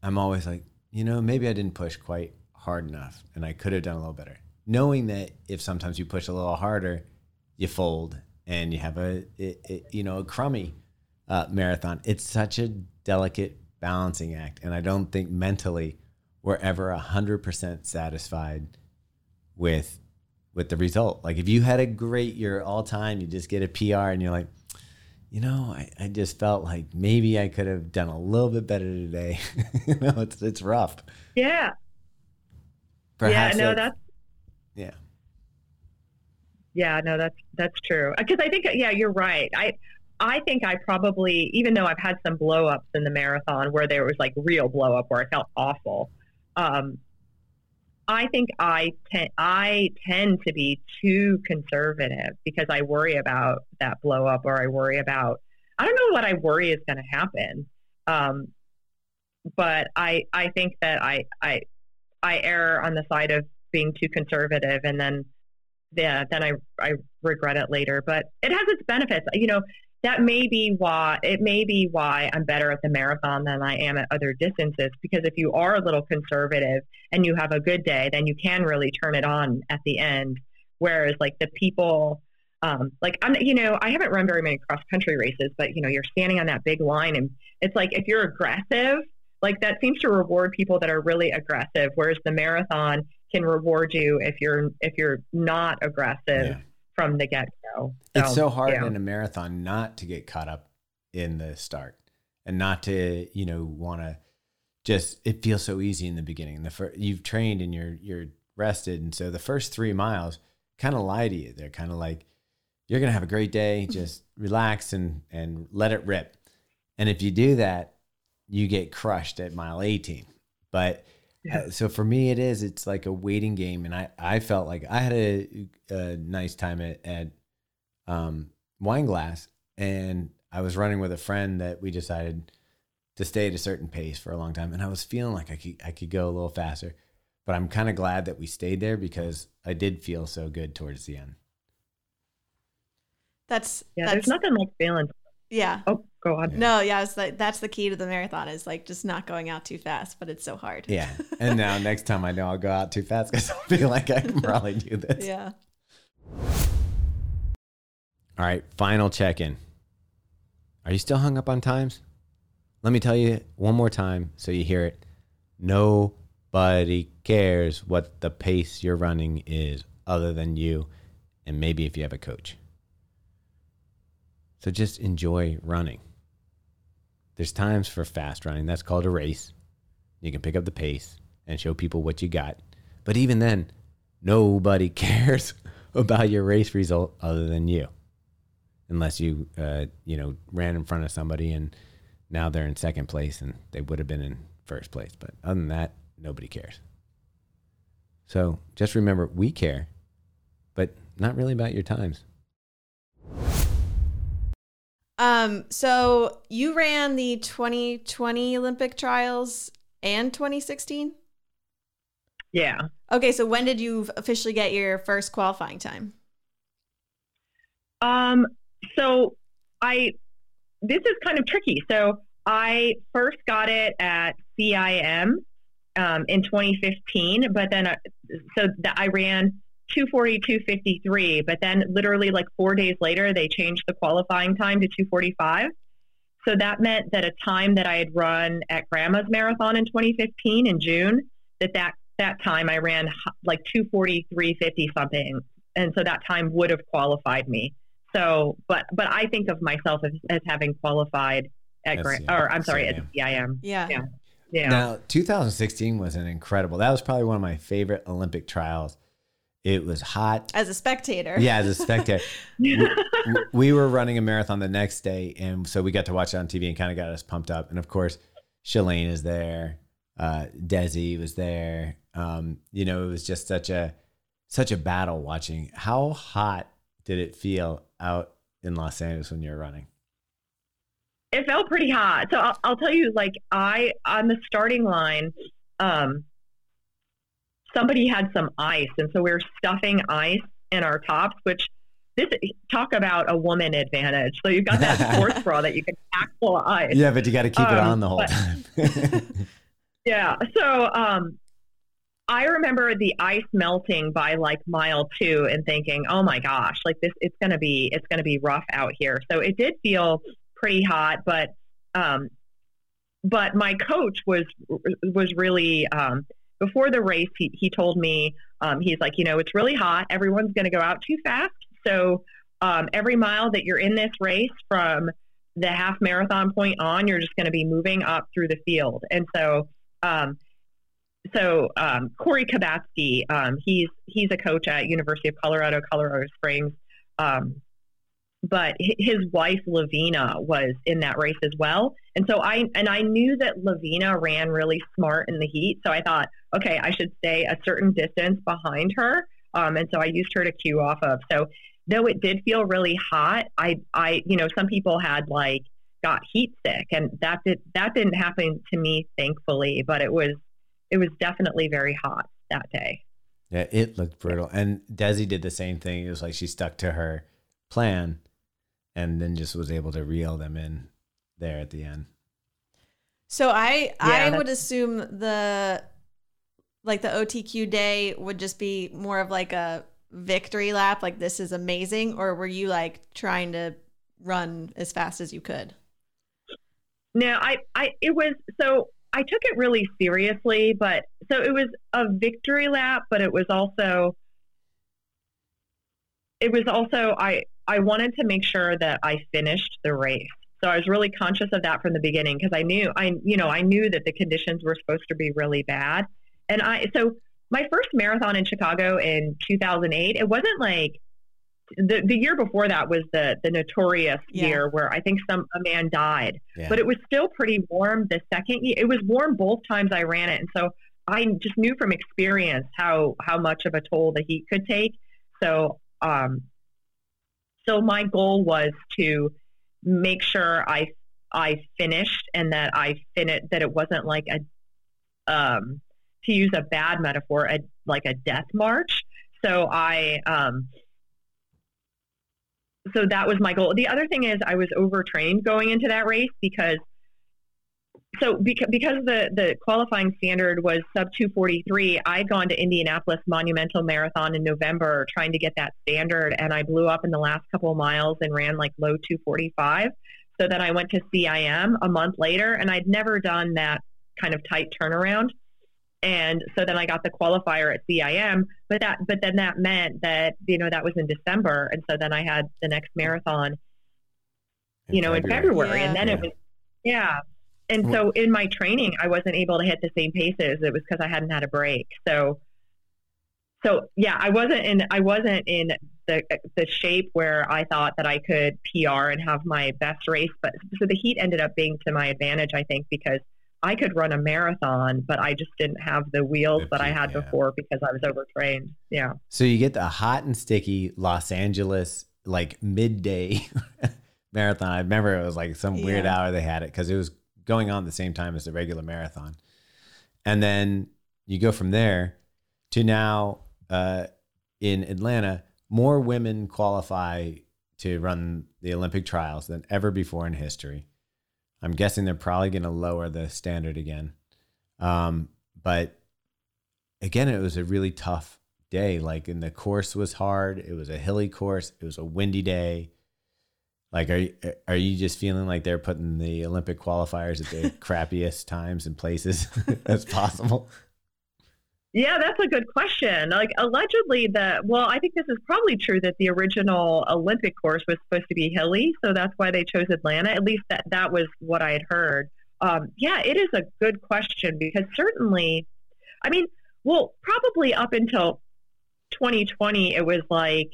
I'm always like, you know, maybe I didn't push quite hard enough and I could have done a little better. Knowing that if sometimes you push a little harder, you fold and you have a it, it, you know, a crummy uh, marathon. It's such a delicate balancing act and I don't think mentally we're ever 100% satisfied with with the result. Like if you had a great year all time, you just get a PR and you're like, you know, I, I just felt like maybe I could have done a little bit better today. you know, it's it's rough. Yeah, Perhaps yeah, no, that- that's yeah. Yeah, no, that's that's true. Because I think, yeah, you're right. I I think I probably, even though I've had some blow ups in the marathon where there was like real blow up where I felt awful. Um, I think I I tend to be too conservative because I worry about that blow up or I worry about I don't know what I worry is going to happen. Um, but I I think that I I I err on the side of being too conservative, and then yeah, then I I regret it later. But it has its benefits. You know, that may be why it may be why I'm better at the marathon than I am at other distances. Because if you are a little conservative and you have a good day, then you can really turn it on at the end. Whereas like the people um, like I'm, you know, I haven't run very many cross country races, but you know, you're standing on that big line, and it's like if you're aggressive, like that seems to reward people that are really aggressive, whereas the marathon can reward you if you're if you're not aggressive yeah. From the get go. So, it's so hard yeah. in a marathon not to get caught up in the start and not to you know want to just it feels so easy in the beginning. The first, you've trained and you're you're rested, and so the first three miles kind of lie to you. They're kind of like you're gonna have a great day. Just relax and and let it rip. And if you do that, you get crushed at mile 18. But yeah. uh, so for me, it is. It's like a waiting game, and I I felt like I had a, a nice time at at um, Wineglass, and I was running with a friend that we decided to stay at a certain pace for a long time, and I was feeling like I could I could go a little faster. But I'm kind of glad that we stayed there because I did feel so good towards the end. That's yeah. That's, there's nothing like feeling. Yeah. Oh, go on. No, yeah, it's like that's the key to the marathon is like just not going out too fast, but it's so hard. Yeah. And now next time I know I'll go out too fast because I'll feel like I can probably do this. Yeah. All right, final check in. Are you still hung up on times? Let me tell you one more time so you hear it. Nobody cares what the pace you're running is other than you, and maybe if you have a coach. So just enjoy running. There's times for fast running. That's called a race. You can pick up the pace and show people what you got. But even then, nobody cares about your race result other than you. Unless you, uh, you know, ran in front of somebody and now they're in second place and they would have been in first place. But other than that, nobody cares. So just remember, we care, but not really about your times. Um, so you ran the 2020 Olympic trials and 2016? Yeah. Okay, so when did you officially get your first qualifying time? Um, so I this is kind of tricky. So I first got it at CIM um, in 2015, but then uh, so that I ran 240, 253. But then literally like four days later, they changed the qualifying time to 245. So that meant that a time that I had run at Grandma's Marathon in 2015 in June, that that, that time I ran like 243.50 something. And so that time would have qualified me. So, but, but I think of myself as, as having qualified at Grand, or I'm sorry, at CIM. Yeah. yeah. Yeah. Now, 2016 was an incredible. That was probably one of my favorite Olympic trials it was hot. As a spectator. Yeah, as a spectator. we, we, were running a marathon the next day, and so we got to watch it on TV and kind of got us pumped up. And of course, Shalane is there. Uh, Desi was there. Um, you know, it was just such a such a battle watching. How hot did it feel out in Los Angeles when you were running? It felt pretty hot. So I'll, I'll tell you, like I on the starting line, um, somebody had some ice, and so we were stuffing ice in our tops, which this talk about a woman advantage. So you've got that sports bra that you can pack full of ice. Yeah, but you got to keep um, it on the whole but, time. yeah. So um, I remember the ice melting by like mile two and thinking, oh my gosh, like this, it's gonna be, it's gonna be rough out here. So it did feel pretty hot, but um, but my coach was was really um, before the race, he, he told me, um, he's like, you know, it's really hot. Everyone's going to go out too fast. So um, every mile that you're in this race from the half marathon point on, you're just going to be moving up through the field. And so, um, so um, Corey Kabatsky, um, he's he's a coach at University of Colorado, Colorado Springs. Um, but his wife Lavina was in that race as well. And so I and I knew that Lavina ran really smart in the heat. So I thought, okay, I should stay a certain distance behind her. Um, and so I used her to cue off of. So though it did feel really hot, I, I, you know, some people had like got heat sick, and that did that didn't happen to me, thankfully. But it was, it was definitely very hot that day. Yeah, it looked brutal. And Desi did the same thing. It was like she stuck to her plan, and then just was able to reel them in there at the end. So I I would assume the like the OTQ day would just be more of like a victory lap, like this is amazing, or were you like trying to run as fast as you could? No, I, I, it was so I took it really seriously, but so it was a victory lap, but it was also, it was also I, I wanted to make sure that I finished the race. So I was really conscious of that from the beginning because I knew I, you know, I knew that the conditions were supposed to be really bad, and I so my first marathon in Chicago in 2008, it wasn't like the the year before that was the the notorious Yeah. year where I think some a man died Yeah. but it was still pretty warm the second year. It was warm both times I ran it, and so I just knew from experience how how much of a toll the heat could take. So, um, so my goal was to make sure I I finished and that I finished that it wasn't like a um to use a bad metaphor, a, like a death march. So I um so that was my goal. The other thing is I was overtrained going into that race because so because, because the the qualifying standard was sub 243, I'd gone to Indianapolis Monumental Marathon in November trying to get that standard and I blew up in the last couple of miles and ran like low 245. So then I went to CIM a month later and I'd never done that kind of tight turnaround. And so then I got the qualifier at CIM, but that but then that meant that you know that was in December, and so then I had the next marathon, you know, in February, and then Yeah. it was yeah. And so in my training, I wasn't able to hit the same paces. It was because I hadn't had a break. So so yeah, I wasn't in I wasn't in the the shape where I thought that I could PR and have my best race. But so the heat ended up being to my advantage, I think, because I could run a marathon, but I just didn't have the wheels that I had yeah. before because I was overtrained. Yeah. So you get the hot and sticky Los Angeles like midday marathon. I remember it was like some weird Yeah. hour they had it because it was going on at the same time as the regular marathon. And then you go from there to now uh, in Atlanta, more women qualify to run the Olympic trials than ever before in history. I'm guessing they're probably going to lower the standard again. Um, but again, it was a really tough day. Like, and the course was hard. It was a hilly course. It was a windy day. Like, are you, are you just feeling like they're putting the Olympic qualifiers at the crappiest times and places as possible? Yeah, that's a good question. Like allegedly the well, I think this is probably true that the original Olympic course was supposed to be hilly, so that's why they chose Atlanta. At least that that was what I had heard. Um, yeah, it is a good question because certainly, I mean, well, probably up until 2020, it was like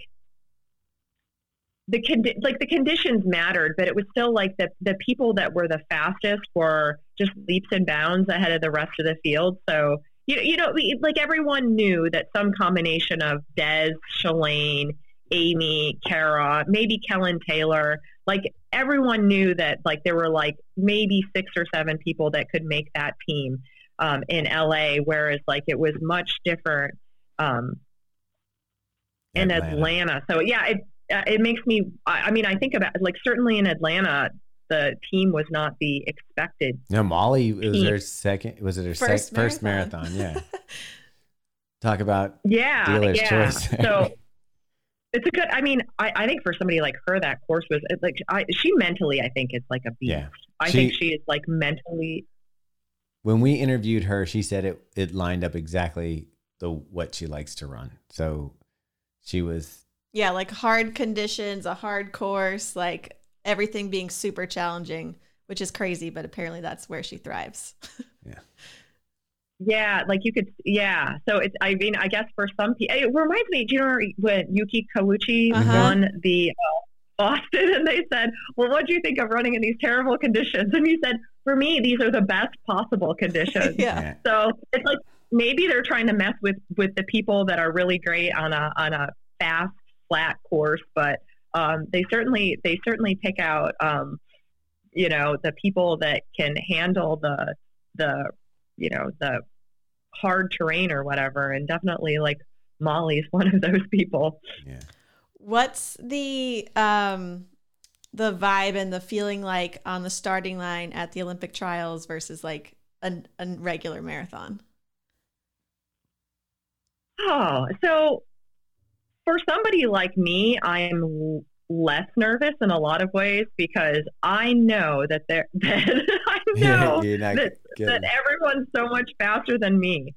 the condi- like the conditions mattered, but it was still like the the people that were the fastest were just leaps and bounds ahead of the rest of the field. So you you know we- like everyone knew that some combination of Des, Shalane, Amy, Kara, maybe Kellyn Taylor, like everyone knew that like there were like maybe six or seven people that could make that team um, in LA, whereas like it was much different um, in Atlanta. So yeah, it uh, it makes me. I, I mean, I think about like certainly in Atlanta, the team was not the expected. No, Molly it was Team. her second. Was it her sec- First first marathon. marathon? Yeah. Talk about Yeah, Dealer's yeah. choice. so it's a good. I mean, I, I think for somebody like her, that course was like I, she mentally. I think is like a beast. Yeah. I She- think she is like mentally. when we interviewed her, she said it it lined up exactly the what she likes to run. So she was Yeah, like hard conditions, a hard course, like everything being super challenging, which is crazy, but apparently that's where she thrives. Yeah, Yeah, like you could. Yeah. So it's. I mean, I guess for some people, it reminds me. Do you know when Yuki Kawauchi Uh-huh. won the uh, Boston, and they said, "Well, what do you think of running in these terrible conditions?" And he said, "For me, these are the best possible conditions." yeah. yeah. So it's like maybe they're trying to mess with with the people that are really great on a on a fast flat course, but um, they certainly they certainly pick out um, you know the people that can handle the the you know the hard terrain or whatever, and definitely like Molly's one of those people. Yeah. What's the um the vibe and the feeling like on the starting line at the Olympic trials versus like a, a regular marathon? Oh, so for somebody like me, I'm less nervous in a lot of ways because I know that there that I know that, that everyone's so much faster than me.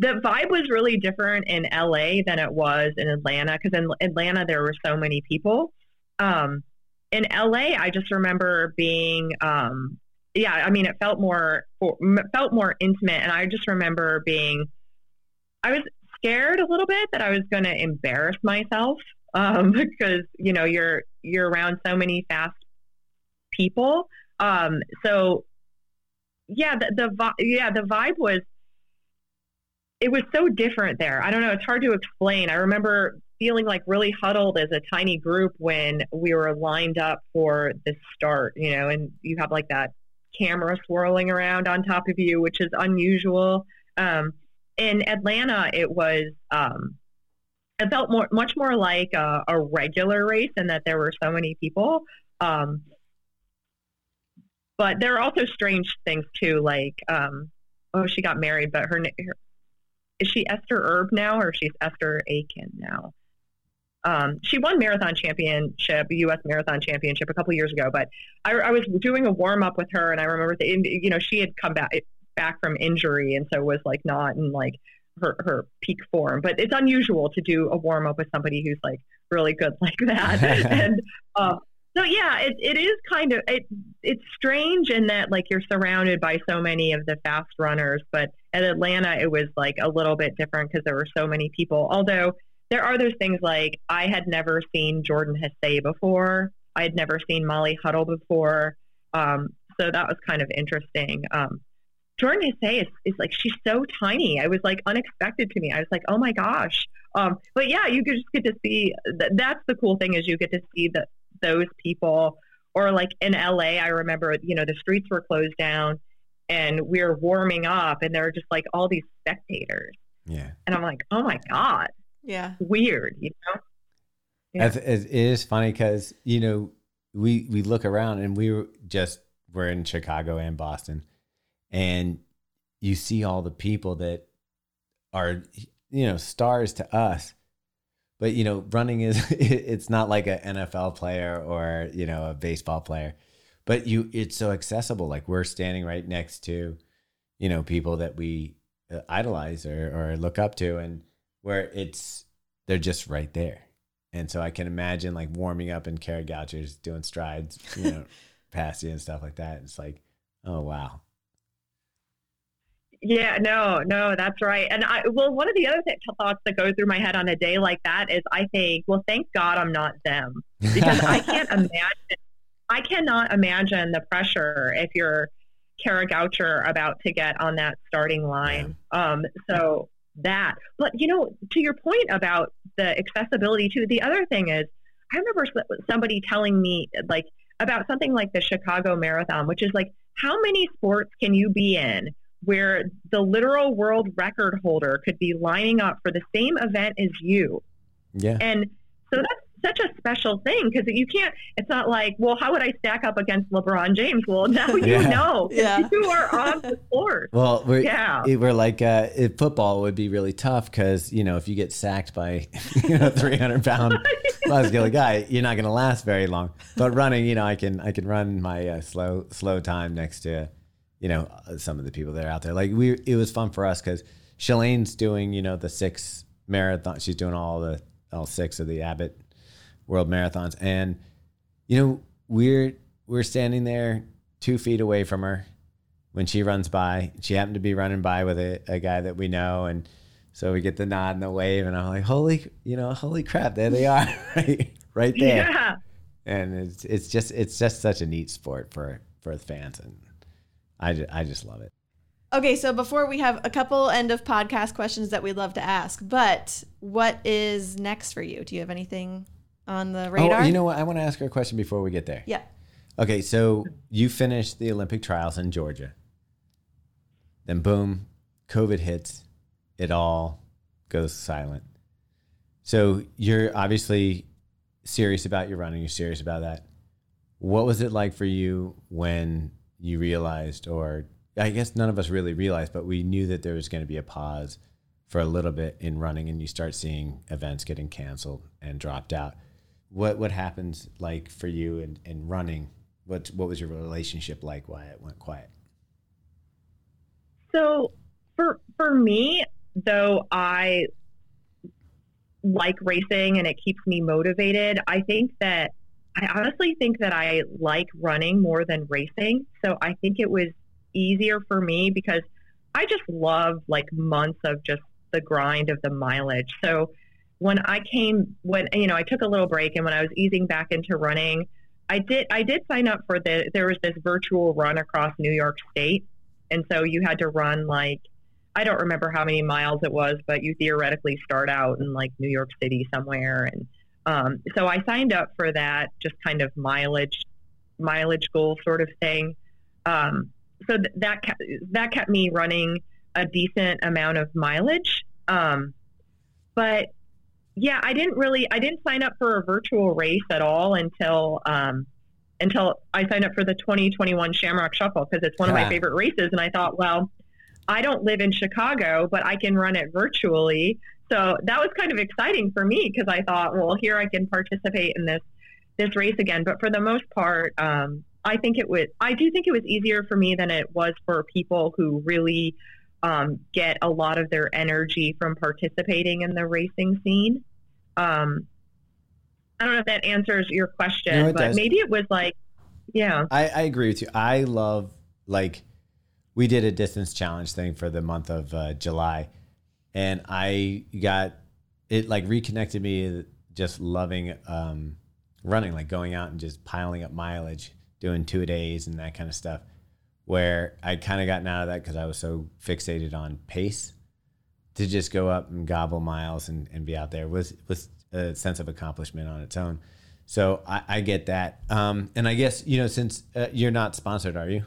The vibe was really different in LA than it was in Atlanta because in Atlanta there were so many people. Um, in LA, I just remember being, um, yeah, I mean, it felt more felt more intimate, and I just remember being, I was scared a little bit that I was going to embarrass myself um, because you know you're you're around so many fast people. Um, so yeah, the, the yeah the vibe was it was so different there. I don't know. It's hard to explain. I remember feeling like really huddled as a tiny group when we were lined up for the start, you know, and you have like that camera swirling around on top of you, which is unusual. Um, in Atlanta, it was, um, it felt more, much more like a, a, regular race and that there were so many people. Um, but there are also strange things too, like, um, oh, she got married, but her, her is she Esther Erb now or she's Esther Atkins now? Um, she won marathon championship, U.S. marathon championship a couple years ago. But I, I was doing a warm up with her, and I remember, the, you know, she had come back back from injury, and so was like not in like her her peak form. But it's unusual to do a warm up with somebody who's like really good like that. and uh, so yeah, it it is kind of it it's strange in that like you're surrounded by so many of the fast runners, but at Atlanta it was like a little bit different because there were so many people. Although there are those things like I had never seen Jordan Hasay before. I had never seen Molly Huddle before. Um, so that was kind of interesting. Um, Jordan Hasay is, is like, she's so tiny. I was like unexpected to me. I was like, oh my gosh. Um, but yeah, you just get to see, th- that's the cool thing is you get to see that those people or like in LA, I remember, you know, the streets were closed down and we are warming up and there were just like all these spectators. Yeah. And I'm like, oh my God. Yeah. Weird, you know? Yeah. It is funny because, you know, we, we look around and we were just, we're in Chicago and Boston and you see all the people that are, you know, stars to us. But, you know, running is, it's not like an NFL player or, you know, a baseball player, but you, it's so accessible. Like we're standing right next to, you know, people that we uh, idolize or, or look up to. And, where it's they're just right there. And so I can imagine like warming up in Kara Goucher's doing strides, you know, past you and stuff like that. It's like, oh wow. Yeah, no, no, that's right. And I, well, one of the other th- thoughts that go through my head on a day like that is I think, well, thank God I'm not them because I can't imagine, I cannot imagine the pressure if you're Kara Goucher about to get on that starting line. Yeah. Um, so that. But you know, to your point about the accessibility too, the other thing is, I remember somebody telling me like about something like the Chicago Marathon, which is like, how many sports can you be in where the literal world record holder could be lining up for the same event as you? Yeah. And so that's such a special thing because you can't. It's not like, well, how would I stack up against LeBron James? Well, now you yeah. know. Yeah. You are on the court. Well, we're, yeah. we're like uh, football would be really tough because you know if you get sacked by you know 300 pound muscular guy, you're not going to last very long. But running, you know, I can I can run my uh, slow slow time next to you know uh, some of the people that are out there. Like we, it was fun for us because Shalane's doing you know the six marathon. She's doing all the all six of the Abbott world marathons. And, you know, we're we're standing there two feet away from her when she runs by. She happened to be running by with a, a guy that we know and so we get the nod and the wave and I'm like, holy you know, holy crap, there they are. right right there. Yeah. And it's it's just it's just such a neat sport for for the fans and I, I just love it. Okay, so before we have a couple end of podcast questions that we'd love to ask, but what is next for you? Do you have anything on the oh, radar? Oh, you know what? I want to ask her a question before we get there. yeah. Okay, so you finished the Olympic trials in Georgia. Then boom, COVID hits. It all goes silent. So you're obviously serious about your running. You're serious about that. What was it like for you when you realized, or I guess none of us really realized, but we knew that there was going to be a pause for a little bit in running, and you start seeing events getting canceled and dropped out. What what happens like for you in, in running? What what was your relationship like? Why it went quiet? So for for me, though, I like racing and it keeps me motivated. I think that I honestly think that I like running more than racing. So I think it was easier for me because I just love like months of just the grind of the mileage. So when I came when you know I took a little break and when I was easing back into running, I did I did sign up for the there was this virtual run across New York State. And so you had to run like I don't remember how many miles it was, but you theoretically start out in like New York City somewhere and um, so I signed up for that, just kind of mileage, mileage goal sort of thing. Um, so th- that kept, that kept me running a decent amount of mileage. Um, but yeah, I didn't really, I didn't sign up for a virtual race at all until um, until I signed up for the 2021 Shamrock Shuffle because it's one of my favorite races, and I thought, well, I don't live in Chicago, but I can run it virtually. So that was kind of exciting for me because I thought, well, here I can participate in this this race again. But for the most part, um, I think it was I do think it was easier for me than it was for people who really um, get a lot of their energy from participating in the racing scene. Um, I don't know if that answers your question, No, but does. maybe it was like, yeah, I, I agree with you. I love like we did a distance challenge thing for the month of uh, July, and I got it like reconnected me just loving um, running, like going out and just piling up mileage, doing two days and that kind of stuff. Where I'd kind of gotten out of that because I was so fixated on pace to just go up and gobble miles and, and be out there was was a sense of accomplishment on its own. So I, I get that. Um, and I guess you know since uh, you're not sponsored, are you?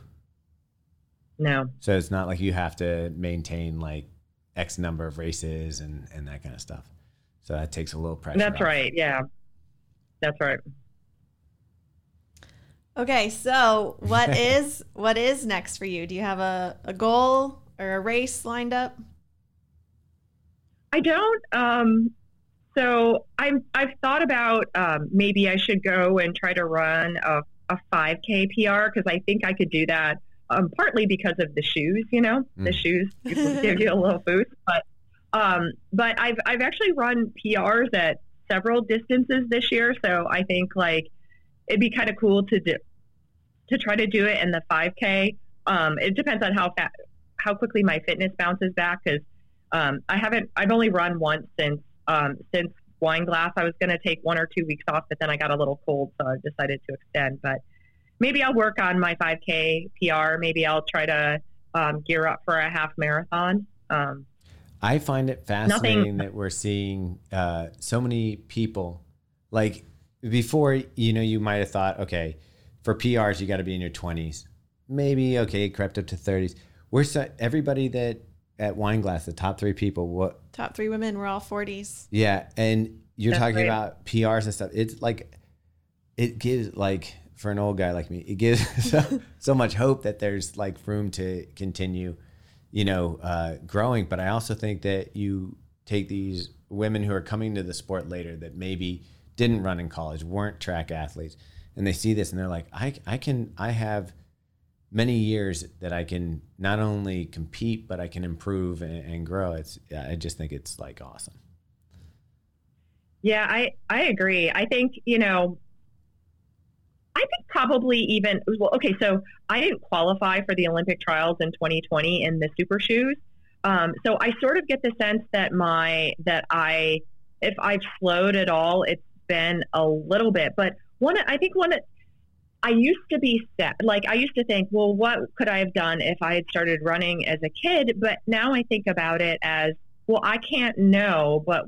no. So it's not like you have to maintain like X number of races and and that kind of stuff. So that takes a little pressure. That's off. right. Yeah. That's right. Okay, so what is what is next for you? Do you have a, a goal or a race lined up? I don't. Um, so I'm, I've thought about um, maybe I should go and try to run a, a 5K PR because I think I could do that. Um, partly because of the shoes, you know, the Mm. shoes give you a little boost. But um, but I've I've actually run PRs at several distances this year, so I think like it'd be kind of cool to do to try to do it in the 5K. Um, it depends on how fast how quickly my fitness bounces back because um, I haven't. I've only run once since um, since Wineglass. I was going to take one or two weeks off, but then I got a little cold, so I decided to extend. But maybe I'll work on my 5K PR. Maybe I'll try to um, gear up for a half marathon. Um, I find it fascinating that we're seeing uh, so many people. Like before, you know, you might have thought, okay, for PRs you got to be in your twenties, maybe okay, it crept up to thirties. We're so, everybody that at Wineglass, the top three people, what Top three women, we're all 40s. Yeah, and you're That's talking right. about PRs and stuff. It's like it gives like for an old guy like me, it gives so, so much hope that there's like room to continue, you know, uh, growing. But I also think that you take these women who are coming to the sport later that maybe didn't run in college, weren't track athletes, and they see this and they're like, I I can I have many years that I can not only compete but I can improve and, and grow. It's I just think it's like awesome. Yeah, I, I agree. I think, you know, I think probably even, well, okay, so I didn't qualify for the Olympic trials in 2020 in the super shoes. Um, so I sort of get the sense that my, that I, if I've slowed at all, it's been a little bit. But one, I think one, I used to be set, like I used to think, well, what could I have done if I had started running as a kid? But now I think about it as, well, I can't know, but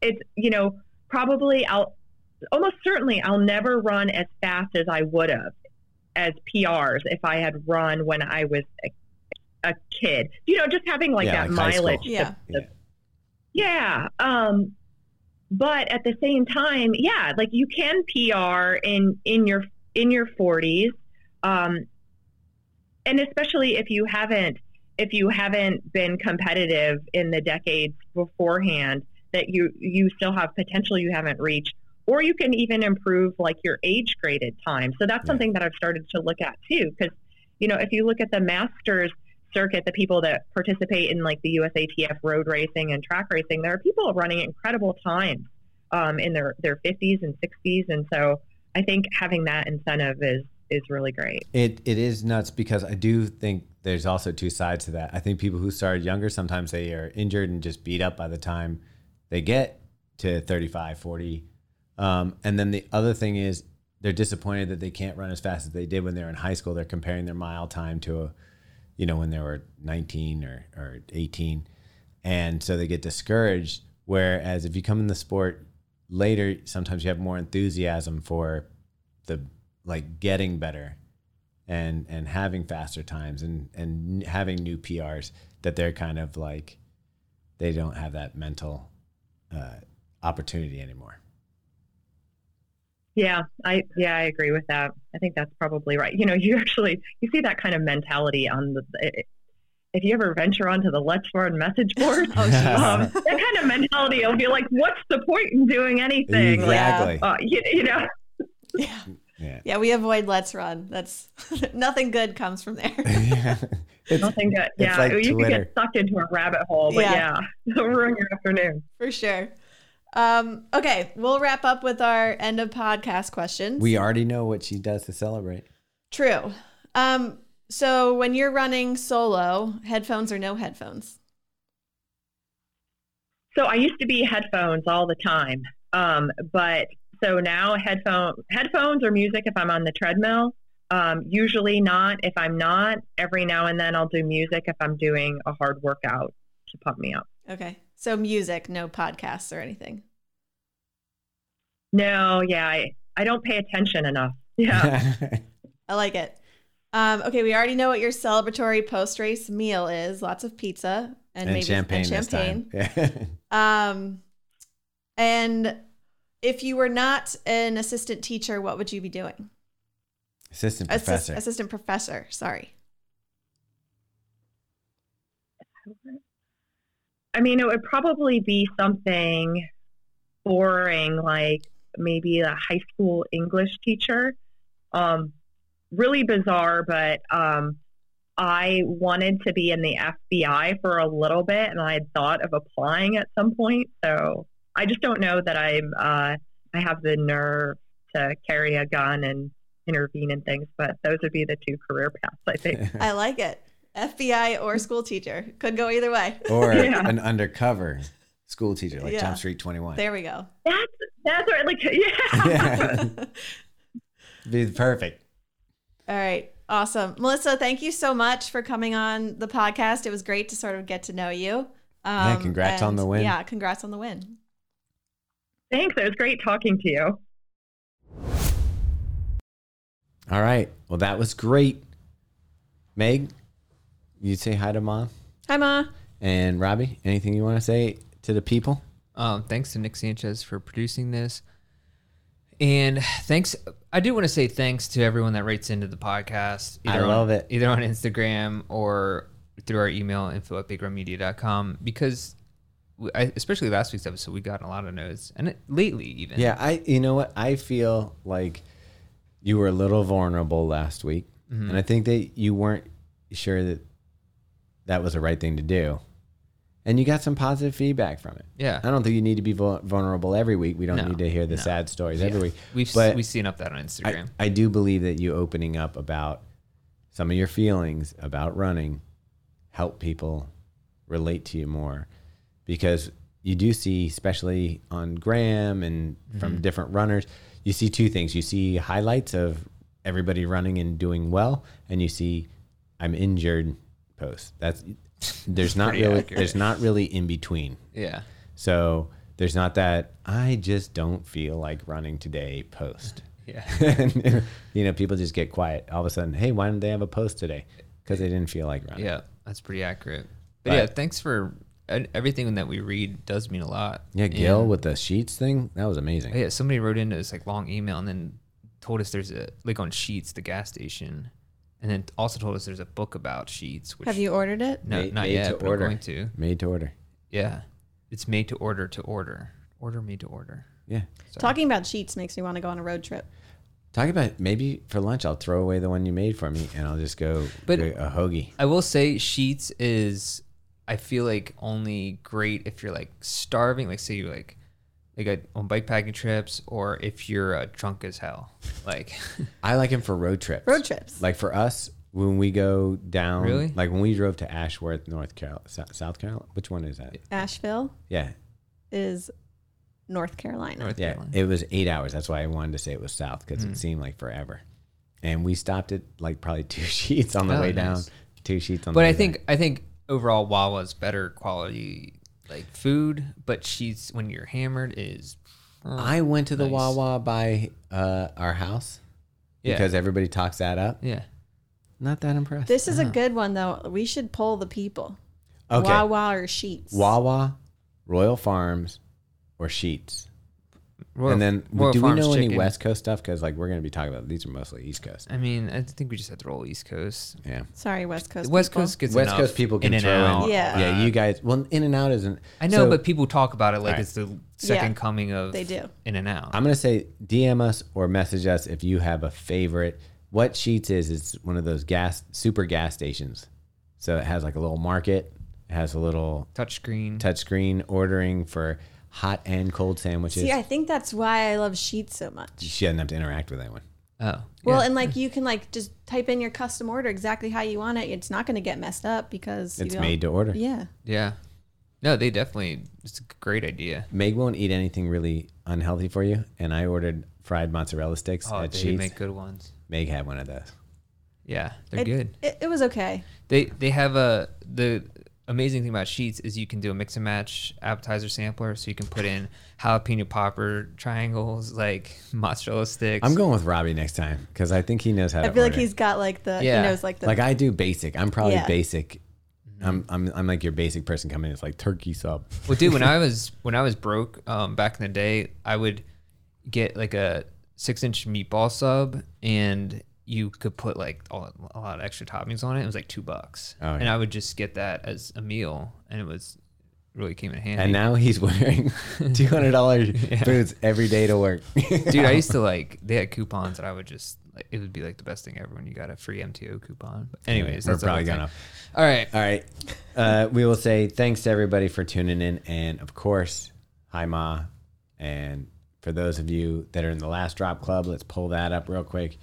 it's, you know, probably I'll, almost certainly I'll never run as fast as I would have as PRs if I had run when I was a, a kid. You know, just having like Yeah, that like mileage. school. Yeah. Yeah. Yeah. Um, but at the same time, yeah, like you can PR in in your in your 40s, um, and especially if you haven't if you haven't been competitive in the decades beforehand, that you you still have potential you haven't reached, or you can even improve like your age graded time. So that's Yeah. something that I've started to look at too, because you know if you look at the masters circuit, the people that participate in like the USATF road racing and track racing, there are people running incredible times um, in their, their 50s and 60s. And so I think having that incentive is, is really great. It it is nuts because I do think there's also two sides to that. I think people who started younger sometimes they are injured and just beat up by the time they get to 35, 40. Um, and then the other thing is they're disappointed that they can't run as fast as they did when they were in high school. They're comparing their mile time to a, you know, when they were 19 or, or 18. And so they get discouraged. Whereas if you come in the sport later, sometimes you have more enthusiasm for the like getting better and and having faster times and and having new PRs that they're kind of like they don't have that mental uh, opportunity anymore. Yeah, I yeah I agree with that. I think that's probably right. You know, you actually you see that kind of mentality on the if you ever venture onto the LetsRun message board, Oh, um, that kind of mentality will be like, what's the point in doing anything? Like, uh, you, you know, Yeah. Yeah. Yeah, we avoid LetsRun. That's nothing good comes from there. yeah. It's, nothing good. it's Yeah, like you could Twitter. get sucked into a rabbit hole, but Yeah. yeah, ruin your afternoon. For sure. Um, okay, we'll wrap up with our end of podcast questions. we already know what she does to celebrate. True. Um, so when you're running solo, headphones or no headphones? So I used to be headphones all the time, um, but so now headphone headphones or music if I'm on the treadmill. Um, usually not. If I'm not, every now and then I'll do music if I'm doing a hard workout to pump me up. Okay. So music, no podcasts or anything. No, yeah, I, I don't pay attention enough. Yeah. I like it. Um, okay, we already know what your celebratory post race meal is. Lots of pizza and, and maybe champagne, and this champagne. time. Um, and if you were not an assistant teacher, what would you be doing? Assistant Assist- professor. assistant professor. Sorry. I mean, it would probably be something boring, like maybe a high school English teacher. Um, really bizarre, but um, I wanted to be in the FBI for a little bit, and I had thought of applying at some point. So I just don't know that I'm. Uh, I have the nerve to carry a gun and intervene in things, but those would be the two career paths. I think. I like it. FBI or school teacher. Could go either way. or Yeah. an undercover school teacher like Yeah. Jump Street 21. There we go. That's that's right. Like yeah. Yeah. Be perfect. All right. Awesome. Melissa, thank you so much for coming on the podcast. It was great to sort of get to know you. Um, Yeah, congrats on the win. Yeah, congrats on the win. Thanks. It was great talking to you. All right. Well, that was great. Meg, you say hi to mom Hi, Ma. and Robbie. Anything you want to say to the people? Um, thanks to Nick Sanchez for producing this. And thanks. I do want to say thanks to everyone that writes into the podcast. I on- love it. Either on Instagram or through our email, info at bigrunmedia.com, because we, I, especially last week's episode, we got a lot of notes. And it, lately, even. Yeah, I. You know what? I feel like you were a little vulnerable last week, Mm-hmm. and I think that you weren't sure that that was the right thing to do, and you got some positive feedback from it. Yeah. I don't think you need to be vulnerable every week. We don't No, need to hear the no. sad stories Yeah. every week. We've, But we've seen up that on Instagram. I do believe that you opening up about some of your feelings about running help people relate to you more because you do see especially on graham and Mm-hmm. from different runners you see two things you see highlights of everybody running and doing well, and you see I'm injured posts. That's there's not pretty really accurate. there's not really in between. Yeah. So there's not that I just don't feel like running today post. Yeah. And, you know, people just get quiet. All of a sudden, hey, why didn't they have a post today? Because they didn't feel like running. Yeah. That's pretty accurate. But, But- yeah, thanks for everything that we read does mean a lot. Yeah, Gil And- with the Sheetz thing, that was amazing. Yeah, somebody wrote into this like long email and then told us there's a like on Sheetz, the gas station, and then also told us there's a book about Sheetz. Which Have you ordered it? No, Made- not made yet. to but order. I'm going to. Made to order. Yeah, it's made to order to order. Order made to order. Yeah. So, Talking about Sheetz makes me want to go on a road trip. Talk about maybe for lunch I'll throw away the one you made for me and I'll just go But- a hoagie. I will say Sheetz is I feel like only great if you're like starving, like say you're like like a, on bikepacking trips, or if you're uh, drunk as hell. Like I like him for road trips. Road trips. Like for us, when we go down, Really? like when we drove to Ashworth, North Carolina, South Carolina. Which one is that? Asheville Yeah, is North Carolina. North yeah. Carolina. It was eight hours. That's why I wanted to say it was south because Hmm. it seemed like forever. And we stopped at like probably two Sheetz on the Oh, way nice. down, two Sheetz on. But the way I back. think I think overall Wawa's better quality like food, but she's when you're hammered is I went to the Nice. Wawa by uh, our house yeah because everybody talks that up. yeah Not that impressed. This is a good one though. We should poll the people. okay, Wawa or Sheetz? Wawa, Royal Farms, or Sheetz. Royal, and then Royal do we Farms know any. West Coast stuff? Because like we're gonna be talking about these are mostly East Coast. I mean, I think we just have to roll East Coast. Yeah, Sorry, West Coast. West people. Coast gets West Coast people can in and throw out. in. Yeah. yeah. You guys, well, In and Out isn't. I know, so but people talk about it like Alright. it's the second Yeah, coming of they do. In and Out. I'm gonna say DM us or message us if you have a favorite. What Sheetz is is one of those gas super gas stations. So it has like a little market. It has a little Touchscreen. touchscreen ordering for hot and cold sandwiches. See, I think that's why I love Sheetz so much. she doesn't have to interact with anyone. oh, Well, yeah. and like you can like just type in your custom order exactly how you want it. It's not going to get messed up because It's you made to order. Yeah. yeah. No, they definitely. It's a great idea. Meg won't eat anything really unhealthy for you, and I ordered fried mozzarella sticks Oh, at they Sheetz. make good ones. Meg had one of those. Yeah, they're It, good. It, it was okay. They they have a the amazing thing about Sheetz is you can do a mix and match appetizer sampler, so you can put in jalapeno popper triangles, like mozzarella sticks. I'm going with Robbie next time because I think he knows how to. I feel like he's got like the Yeah. he knows like the like I do basic. I'm probably Yeah. basic. Mm-hmm. I'm, I'm I'm like your basic person coming in. It's like turkey sub. Well, dude, when I was when I was broke um, back in the day, I would get like a six inch meatball sub, and you could put like all, a lot of extra toppings on it. It was like two bucks, Oh, and. I would just get that as a meal, and it was really came in handy. And now he's wearing two hundred dollars boots every day to work. dude, I used to like they had coupons, and I would just like it would be like the best thing ever when you got a free MTO coupon. But anyways, we're that's probably gonna. All right, All right. Uh, we will say thanks to everybody for tuning in, and of course, hi ma. And for those of you that are in the last drop club, let's pull that up real quick.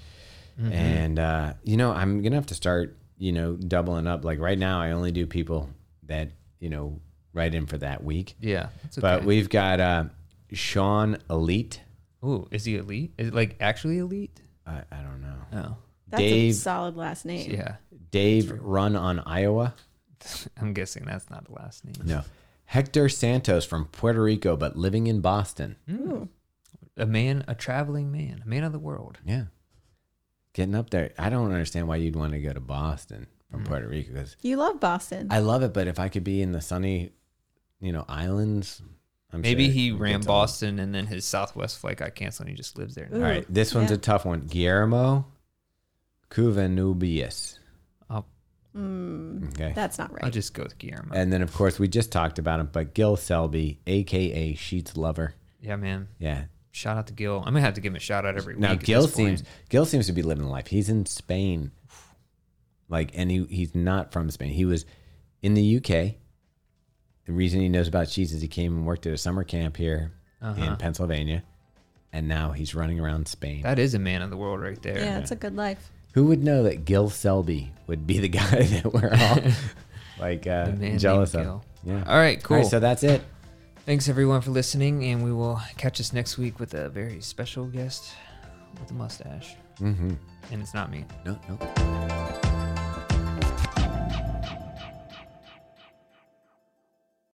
Mm-hmm. And uh, you know, I'm gonna have to start, you know, doubling up. Like right now, I only do people that you know write in for that week. yeah, that's okay. But we've got uh, Sean Elite. Ooh, is he elite? Is it like actually elite? I, I don't know. Oh, that's Dave- a solid last name. yeah. Dave Run on Iowa. I'm guessing that's not the last name. No. Hector Santos from Puerto Rico, but living in Boston. Ooh. A man, a traveling man, a man of the world. Yeah. Getting up there. I don't understand why you'd want to go to Boston from Puerto Rico because You love Boston. I love it, but if I could be in the sunny, you know, islands, I'm Maybe sure he ran. Boston and then his Southwest flight got canceled and he just lives there now. All right. This one's Yeah. a tough one. Guillermo Cuvenubius. I'll, Mm, Okay. that's not right. I'll just go with Guillermo. And then, of course, we just talked about him, but Gil Selby, AKA Sheetz Lover. yeah, man. Yeah. Shout out to Gil. I'm gonna have to give him a shout out every Now week. at Gil this point. seems Gil seems to be living life. He's in Spain, like, and he he's not from Spain. He was in the UK. The reason he knows about cheese is he came and worked at a summer camp here Uh-huh. in Pennsylvania, and now he's running around Spain. That is a man of the world right there. yeah, it's a good life. Who would know that Gil Selby would be the guy that we're all like uh, jealous of? Gil. Yeah. All right, cool. All right, so that's it. Thanks everyone for listening, and we will catch us next week with a very special guest with a mustache. Mm-hmm. and it's not me. No, no.